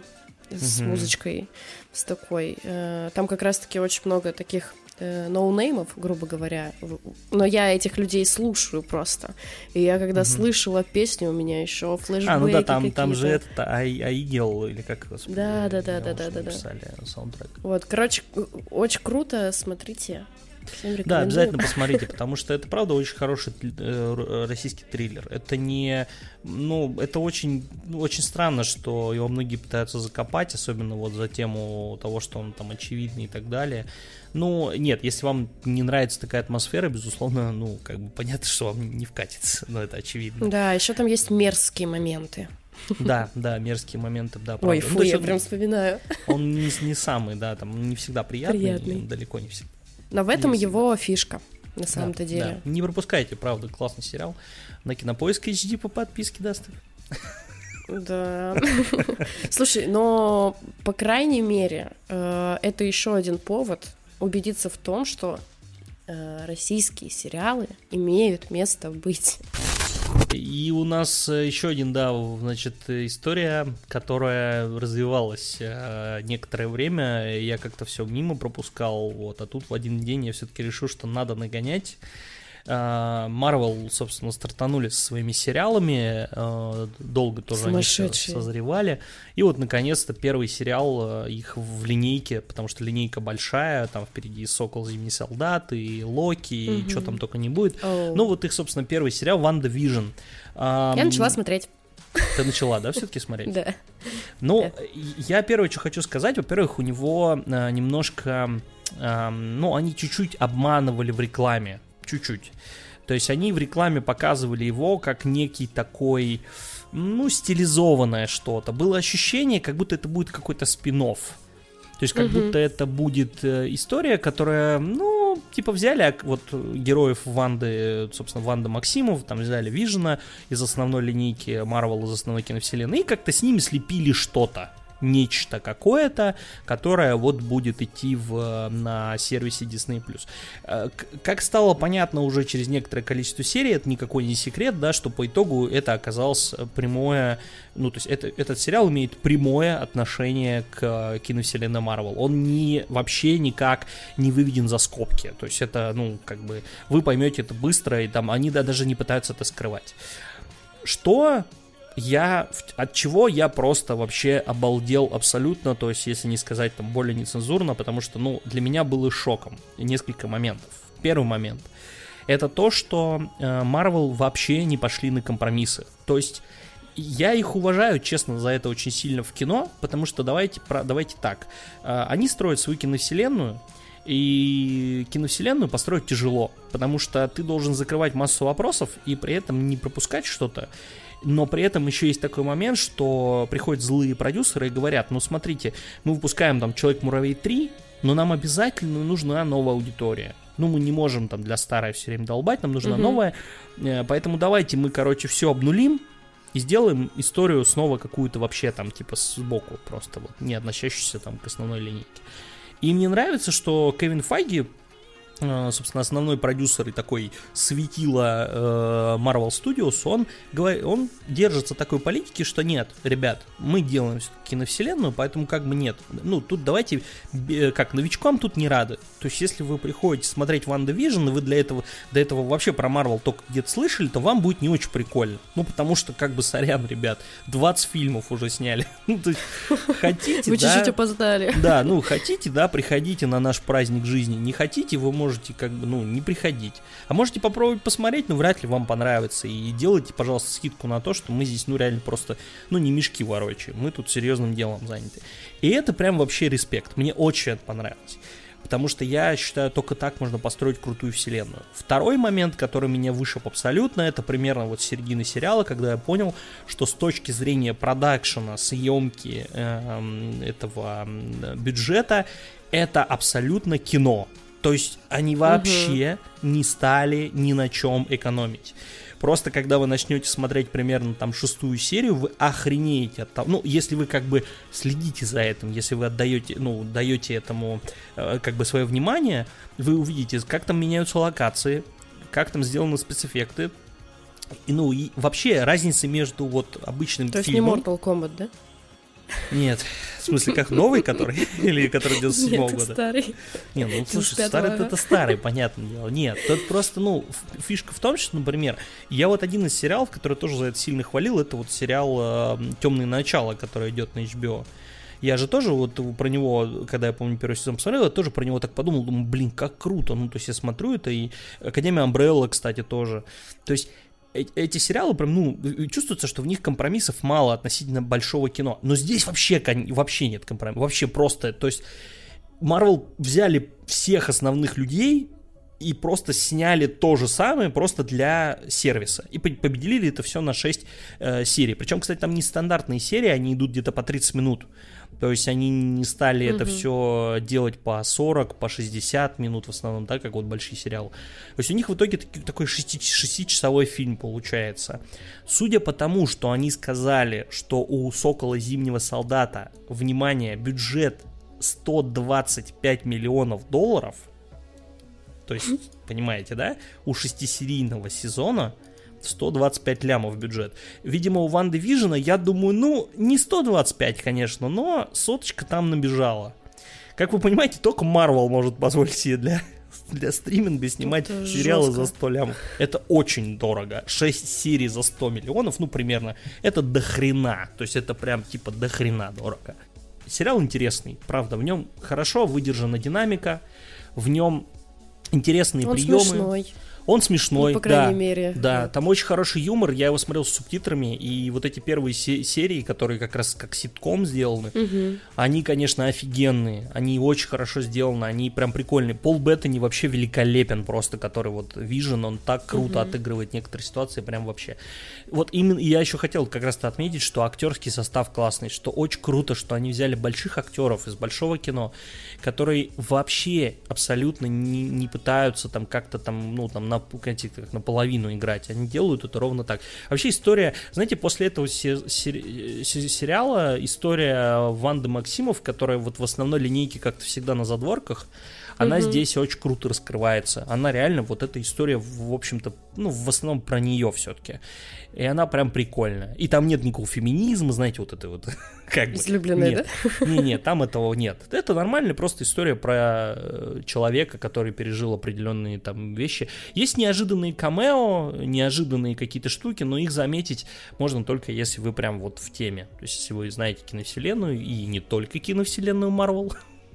с угу. музычкой, с такой. Э, там как раз-таки очень много таких Э, ноунеймов, грубо говоря, но я этих людей слушаю просто. И я когда угу. слышала песню, у меня еще флешбеки А, ну да, там, там же этот Айгел, или как его Да, да, да, да, да, да, да. Саундтрек. Вот, короче, очень круто, смотрите. Да, обязательно посмотрите, потому что это правда очень хороший э, российский триллер. Это не, ну, это очень, очень странно, что его многие пытаются закопать, особенно вот за тему того, что он там очевидный и так далее. Ну, нет, если вам не нравится такая атмосфера, безусловно, ну, как бы понятно, что вам не вкатится, но это очевидно. Да, еще там есть мерзкие моменты. Да, да, мерзкие моменты, да, правда. Ой, ну, фу, ну, я прям вспоминаю. Он не, не самый, да, там не всегда приятный, приятный. далеко не всегда. Но в этом его фишка, на самом-то да, деле. Да. Не пропускайте, правда, классный сериал. На Кинопоиск HD по подписке даст. Да. (laughs) Слушай, но по крайней мере, э, это еще один повод убедиться в том, что э, российские сериалы имеют место быть. И у нас э, еще один, да, значит, история, которая развивалась э, некоторое время. Я как-то все мимо пропускал, вот, а тут в один день я все-таки решил, что надо нагонять. Марвел, собственно, стартанули со своими сериалами, э, долго тоже они созревали. И вот, наконец-то, первый сериал э, их в линейке, потому что линейка большая, там впереди Сокол, Зимний солдат, и Локи, и угу. что там только не будет. О. Ну, вот их, собственно, первый сериал WandaVision. Я начала смотреть. Ты начала, да, все-таки смотреть? Да. Ну, я первое, что хочу сказать, во-первых, у него э, немножко, ну, они чуть-чуть обманывали в рекламе чуть-чуть. То есть они в рекламе показывали его как некий такой, ну, стилизованное что-то. Было ощущение, как будто это будет какой-то спин -офф. То есть как угу. будто это будет э, история, которая, ну, типа взяли а, вот героев Ванды, собственно, Ванда Максимов, там взяли Вижена из основной линейки Марвел, из основной киновселенной, и как-то с ними слепили что-то нечто какое-то, которое вот будет идти в, на сервисе Disney+. Э, как стало понятно уже через некоторое количество серий, это никакой не секрет, да, что по итогу это оказалось прямое, ну, то есть это, этот сериал имеет прямое отношение к киновселенной Marvel. Он не, вообще никак не выведен за скобки. То есть это, ну, как бы, вы поймете это быстро, и там они да, даже не пытаются это скрывать. Что я, от чего я просто вообще обалдел абсолютно, то есть, если не сказать там более нецензурно, потому что, ну, для меня было шоком несколько моментов. Первый момент, это то, что э, Marvel вообще не пошли на компромиссы. То есть, я их уважаю, честно, за это очень сильно в кино, потому что давайте, про, давайте так, э, они строят свою киновселенную, и киновселенную построить тяжело, потому что ты должен закрывать массу вопросов и при этом не пропускать что-то но при этом еще есть такой момент, что приходят злые продюсеры и говорят, ну смотрите, мы выпускаем там Человек-муравей 3, но нам обязательно нужна новая аудитория. Ну, мы не можем там для старой все время долбать, нам нужна угу. новая. Э, поэтому давайте мы, короче, все обнулим и сделаем историю снова какую-то вообще там, типа, сбоку просто, вот, не относящуюся там к основной линейке. И мне нравится, что Кевин Файги собственно, основной продюсер и такой светило э, Marvel Studios, он, он держится такой политики, что нет, ребят, мы делаем киновселенную, поэтому как бы нет. Ну, тут давайте, как, новичкам тут не рады. То есть, если вы приходите смотреть WandaVision, и вы для этого, до этого вообще про Marvel только где-то слышали, то вам будет не очень прикольно. Ну, потому что, как бы, сорян, ребят, 20 фильмов уже сняли. (laughs) Ну, то есть, хотите, Вы чуть-чуть опоздали. Да, ну, хотите, да, приходите на наш праздник жизни. Не хотите, вы можете можете как бы, ну, не приходить. А можете попробовать посмотреть, но вряд ли вам понравится. И делайте, пожалуйста, скидку на то, что мы здесь, ну, реально просто, ну, не мешки ворочаем. Мы тут серьезным делом заняты. И это прям вообще респект. Мне очень это понравилось. Потому что я считаю, только так можно построить крутую вселенную. Второй момент, который меня вышиб абсолютно, это примерно вот середины сериала, когда я понял, что с точки зрения продакшена, съемки э, этого бюджета, это абсолютно кино. То есть они вообще угу. не стали ни на чем экономить. Просто когда вы начнете смотреть примерно там шестую серию, вы охренеете от того, ну, если вы как бы следите за этим, если вы отдаете, ну, даете этому э, как бы свое внимание, вы увидите, как там меняются локации, как там сделаны спецэффекты, и, ну, и вообще разница между вот обычным То фильмом... есть не Mortal Kombat, да? Нет, смысле, как новый, который? (laughs) Или который 97 -го года? старый. Нет, ну, слушай, старый это старый, понятное дело. Нет, тут просто, ну, фишка в том, что, например, я вот один из сериалов, который тоже за это сильно хвалил, это вот сериал э, «Темные начала», который идет на HBO. Я же тоже вот про него, когда я помню первый сезон посмотрел, я тоже про него так подумал, думаю, блин, как круто. Ну, то есть я смотрю это, и Академия Umbrella, кстати, тоже. То есть эти сериалы прям, ну, чувствуется, что в них компромиссов мало относительно большого кино. Но здесь вообще, вообще нет компромиссов. Вообще просто, то есть Marvel взяли всех основных людей и просто сняли то же самое просто для сервиса. И победили это все на 6 э, серий. Причем, кстати, там не стандартные серии, они идут где-то по 30 минут. То есть они не стали mm-hmm. это все делать по 40, по 60 минут в основном, да, как вот большие сериалы. То есть у них в итоге таки, такой 6-часовой фильм получается. Судя по тому, что они сказали, что у Сокола Зимнего Солдата, внимание, бюджет 125 миллионов долларов, то есть, (laughs) понимаете, да, у шестисерийного сезона 125 лямов бюджет. Видимо, у Ван Вижена, я думаю, ну, не 125, конечно, но соточка там набежала. Как вы понимаете, только Marvel может позволить себе для, для стриминга снимать Это сериалы жестко. за 100 лямов. Это очень дорого. 6 серий за 100 миллионов, ну, примерно, это дохрена. То есть это прям типа дохрена дорого. Сериал интересный, правда, в нем хорошо выдержана динамика, в нем интересные Он приемы. Смешной. Он смешной, ну, по крайней да, мере. Да, там очень хороший юмор, я его смотрел с субтитрами, и вот эти первые се- серии, которые как раз как ситком сделаны, угу. они, конечно, офигенные, они очень хорошо сделаны, они прям прикольные. Пол Беттани вообще великолепен просто, который вот Vision, он так круто угу. отыгрывает некоторые ситуации, прям вообще. Вот именно, я еще хотел как раз-то отметить, что актерский состав классный, что очень круто, что они взяли больших актеров из большого кино, которые вообще абсолютно не, не пытаются там как-то там, ну, там, на, как наполовину играть. Они делают это ровно так. Вообще история, знаете, после этого се- се- сериала история Ванды Максимов, которая вот в основной линейке как-то всегда на задворках, она угу. здесь очень круто раскрывается. Она реально, вот эта история, в общем-то, ну, в основном про нее все-таки. И она прям прикольная. И там нет никакого феминизма, знаете, вот это вот. (laughs) Как бы. Излюбленная, нет. да? Не, нет, (laughs) там этого нет. Это нормальная просто история про э, человека, который пережил определенные там вещи. Есть неожиданные камео, неожиданные какие-то штуки, но их заметить можно только если вы прям вот в теме. То есть, если вы знаете киновселенную и не только киновселенную Марвел,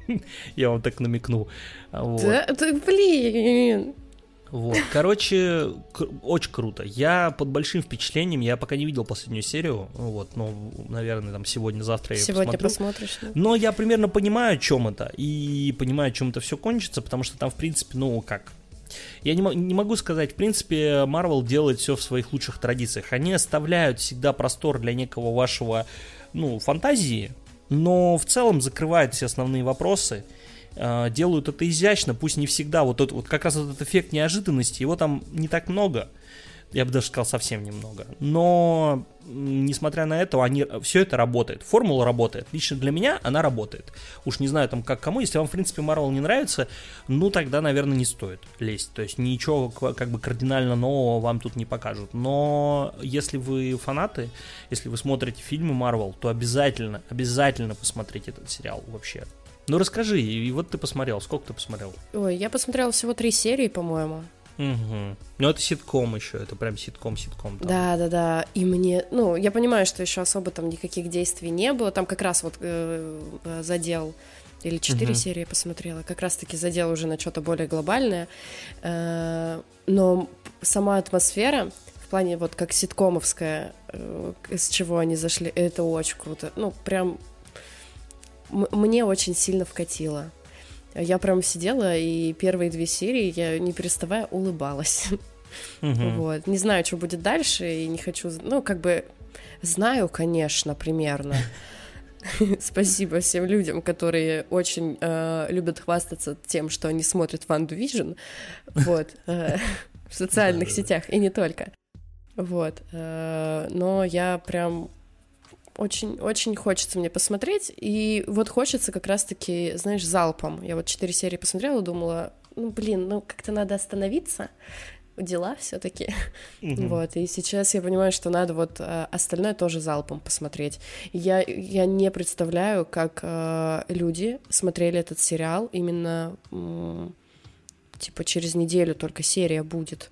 (laughs) Я вам так намекнул. Вот. Да, да, блин. Вот, короче, очень круто. Я под большим впечатлением, я пока не видел последнюю серию, вот, ну, наверное, там сегодня-завтра я Сегодня посмотрю. посмотришь. Да? Но я примерно понимаю, о чем это, и понимаю, чем это все кончится, потому что там, в принципе, ну, как, я не, не могу сказать, в принципе, Marvel делает все в своих лучших традициях. Они оставляют всегда простор для некого вашего, ну, фантазии, но в целом закрывает все основные вопросы, э, делают это изящно, пусть не всегда, вот, тот, вот как раз этот эффект неожиданности, его там не так много, я бы даже сказал совсем немного, но несмотря на это, они, все это работает. Формула работает. Лично для меня она работает. Уж не знаю там как кому. Если вам, в принципе, Marvel не нравится, ну тогда, наверное, не стоит лезть. То есть ничего как бы кардинально нового вам тут не покажут. Но если вы фанаты, если вы смотрите фильмы Marvel, то обязательно, обязательно посмотрите этот сериал вообще. Ну расскажи, и вот ты посмотрел, сколько ты посмотрел? Ой, я посмотрела всего три серии, по-моему. Угу. Ну, это ситком еще, это прям ситком-ситком. Да, да, да. И мне, ну, я понимаю, что еще особо там никаких действий не было. Там как раз вот э, э задел или четыре угу. серии посмотрела, как раз-таки задел уже на что-то более глобальное. Э, но сама атмосфера в плане вот как ситкомовская, э, с чего они зашли, это очень круто. Ну, прям мне очень сильно вкатило. Я прям сидела, и первые две серии я, не переставая, улыбалась. Угу. Вот. Не знаю, что будет дальше, и не хочу... Ну, как бы знаю, конечно, примерно. (laughs) Спасибо всем людям, которые очень э, любят хвастаться тем, что они смотрят Ванду Vision вот, э, в (laughs) социальных сетях, и не только. Вот. Э, но я прям очень-очень хочется мне посмотреть, и вот хочется как раз-таки, знаешь, залпом. Я вот четыре серии посмотрела, думала, ну, блин, ну, как-то надо остановиться, дела все-таки. Mm-hmm. Вот, и сейчас я понимаю, что надо вот а, остальное тоже залпом посмотреть. Я, я не представляю, как а, люди смотрели этот сериал именно, м- типа, через неделю только серия будет.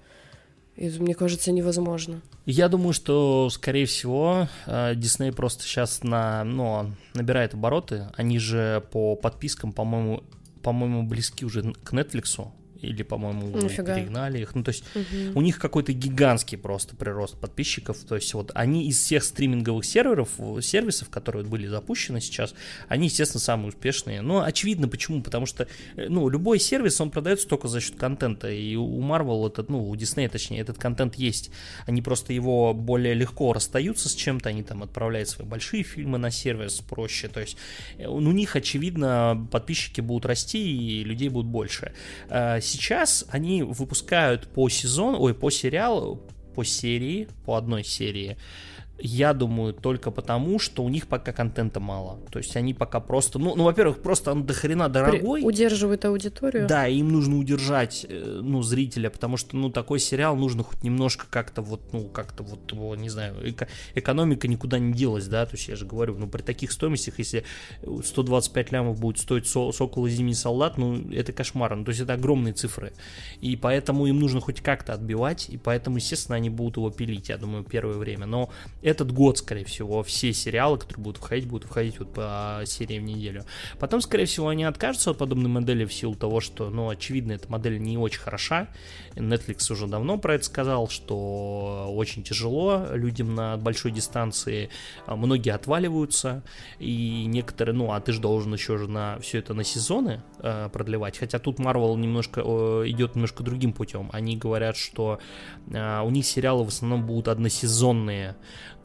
И, мне кажется, невозможно. Я думаю, что, скорее всего, Дисней просто сейчас на, ну, набирает обороты. Они же по подпискам, по-моему, по-моему, близки уже к Netflix или, по-моему, уже Нифига. перегнали их. Ну, то есть угу. у них какой-то гигантский просто прирост подписчиков. То есть вот они из всех стриминговых серверов, сервисов, которые были запущены сейчас, они, естественно, самые успешные. Но очевидно почему, потому что, э, ну, любой сервис, он продается только за счет контента. И у Marvel этот, ну, у Disney, точнее, этот контент есть. Они просто его более легко расстаются с чем-то, они там отправляют свои большие фильмы на сервис проще. То есть э, у них, очевидно, подписчики будут расти и людей будет больше э, сейчас они выпускают по сезону, ой, по сериалу, по серии, по одной серии я думаю, только потому, что у них пока контента мало. То есть они пока просто, ну, ну во-первых, просто он дохрена дорогой. Удерживает аудиторию. Да, им нужно удержать, э, ну, зрителя, потому что, ну, такой сериал нужно хоть немножко как-то вот, ну, как-то вот, его, не знаю, эко- экономика никуда не делась, да, то есть я же говорю, ну, при таких стоимостях, если 125 лямов будет стоить со- Сокол и Зимний Солдат, ну, это кошмар, ну, то есть это огромные цифры, и поэтому им нужно хоть как-то отбивать, и поэтому, естественно, они будут его пилить, я думаю, первое время, но этот год, скорее всего, все сериалы, которые будут выходить, будут выходить вот по серии в неделю. Потом, скорее всего, они откажутся от подобной модели в силу того, что, ну, очевидно, эта модель не очень хороша. Netflix уже давно про это сказал, что очень тяжело людям на большой дистанции, а, многие отваливаются, и некоторые, ну, а ты же должен еще же на все это на сезоны э, продлевать, хотя тут Marvel немножко э, идет немножко другим путем. Они говорят, что э, у них сериалы в основном будут односезонные,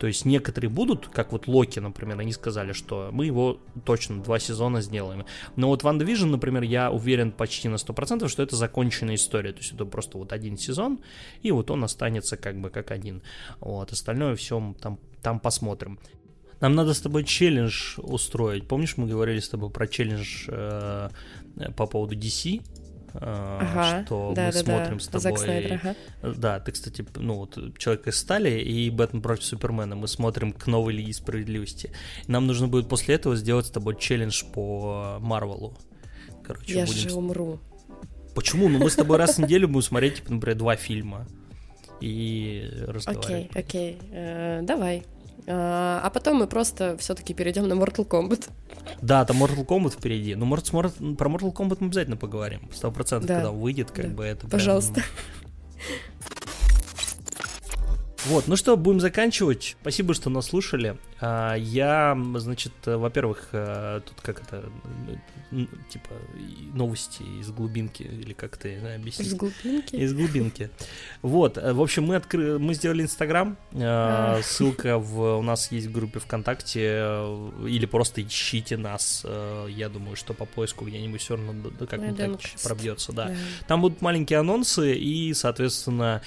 то есть некоторые будут, как вот Локи, например, они сказали, что мы его точно два сезона сделаем. Но вот Ван Division, например, я уверен почти на 100%, что это законченная история. То есть это просто вот один сезон, и вот он останется как бы как один. Вот, остальное все там, там посмотрим. Нам надо с тобой челлендж устроить. Помнишь, мы говорили с тобой про челлендж э, по поводу DC? Э, ага, что да, мы да, смотрим да. с тобой. Снайдер, ага. Да, ты, кстати, ну вот Человек из стали и Бэтмен против Супермена. Мы смотрим к новой Лиге Справедливости. Нам нужно будет после этого сделать с тобой челлендж по Марвелу. Короче, Я будем... же умру. Почему? Ну мы с тобой раз в (laughs) неделю будем смотреть, типа, например, два фильма и разговаривать. Окей, окей. Э, давай. А, а потом мы просто все-таки перейдем на Mortal Kombat. Да, там Mortal Kombat впереди. Ну, может, про Mortal Kombat мы обязательно поговорим. Сто процентов, да. когда выйдет, как да. бы это. Пожалуйста. Прям... (laughs) Вот, ну что, будем заканчивать. Спасибо, что нас слушали. А, я, значит, во-первых, э, тут как это, типа, новости из глубинки, или как ты объяснить? Из глубинки? Из глубинки. Вот, э, в общем, мы, откры... мы сделали Инстаграм, э, ссылка в... у нас есть в группе ВКонтакте, или просто ищите нас, я думаю, что по поиску где-нибудь все равно как-нибудь пробьется, да. да. Там будут маленькие анонсы, и, соответственно,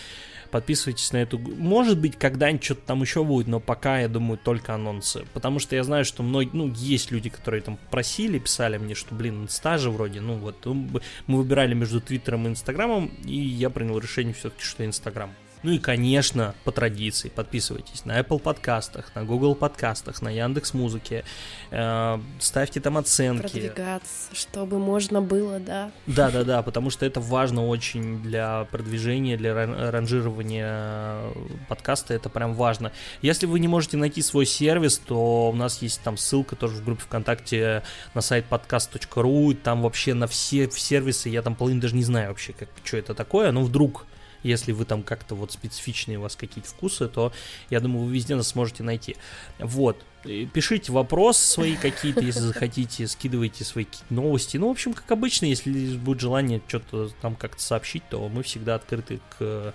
Подписывайтесь на эту... Может быть, когда-нибудь что-то там еще будет, но пока, я думаю, только анонсы. Потому что я знаю, что многие... Ну, есть люди, которые там просили, писали мне, что, блин, стажи вроде, ну вот. Мы выбирали между Твиттером и Инстаграмом, и я принял решение все-таки, что Инстаграм. Ну и, конечно, по традиции, подписывайтесь на Apple подкастах, на Google подкастах, на Яндекс Музыке, э, ставьте там оценки. Продвигаться, чтобы можно было, да. Да, да, да, потому что это важно очень для продвижения, для ранжирования подкаста, это прям важно. Если вы не можете найти свой сервис, то у нас есть там ссылка тоже в группе ВКонтакте на сайт podcast.ru, там вообще на все сервисы, я там половину даже не знаю вообще, как, что это такое, но вдруг если вы там как-то вот специфичные у вас какие-то вкусы, то я думаю, вы везде нас сможете найти. Вот. Пишите вопросы свои какие-то, если захотите, скидывайте свои какие-то новости. Ну, в общем, как обычно, если будет желание что-то там как-то сообщить, то мы всегда открыты к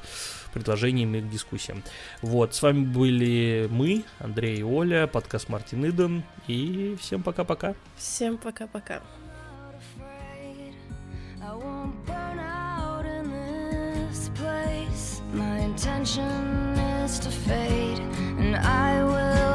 предложениям и к дискуссиям. Вот, с вами были мы, Андрей и Оля, подкаст Мартин Иден, и всем пока-пока. Всем пока-пока. I won't burn out. this place. My intention is to fade, and I will.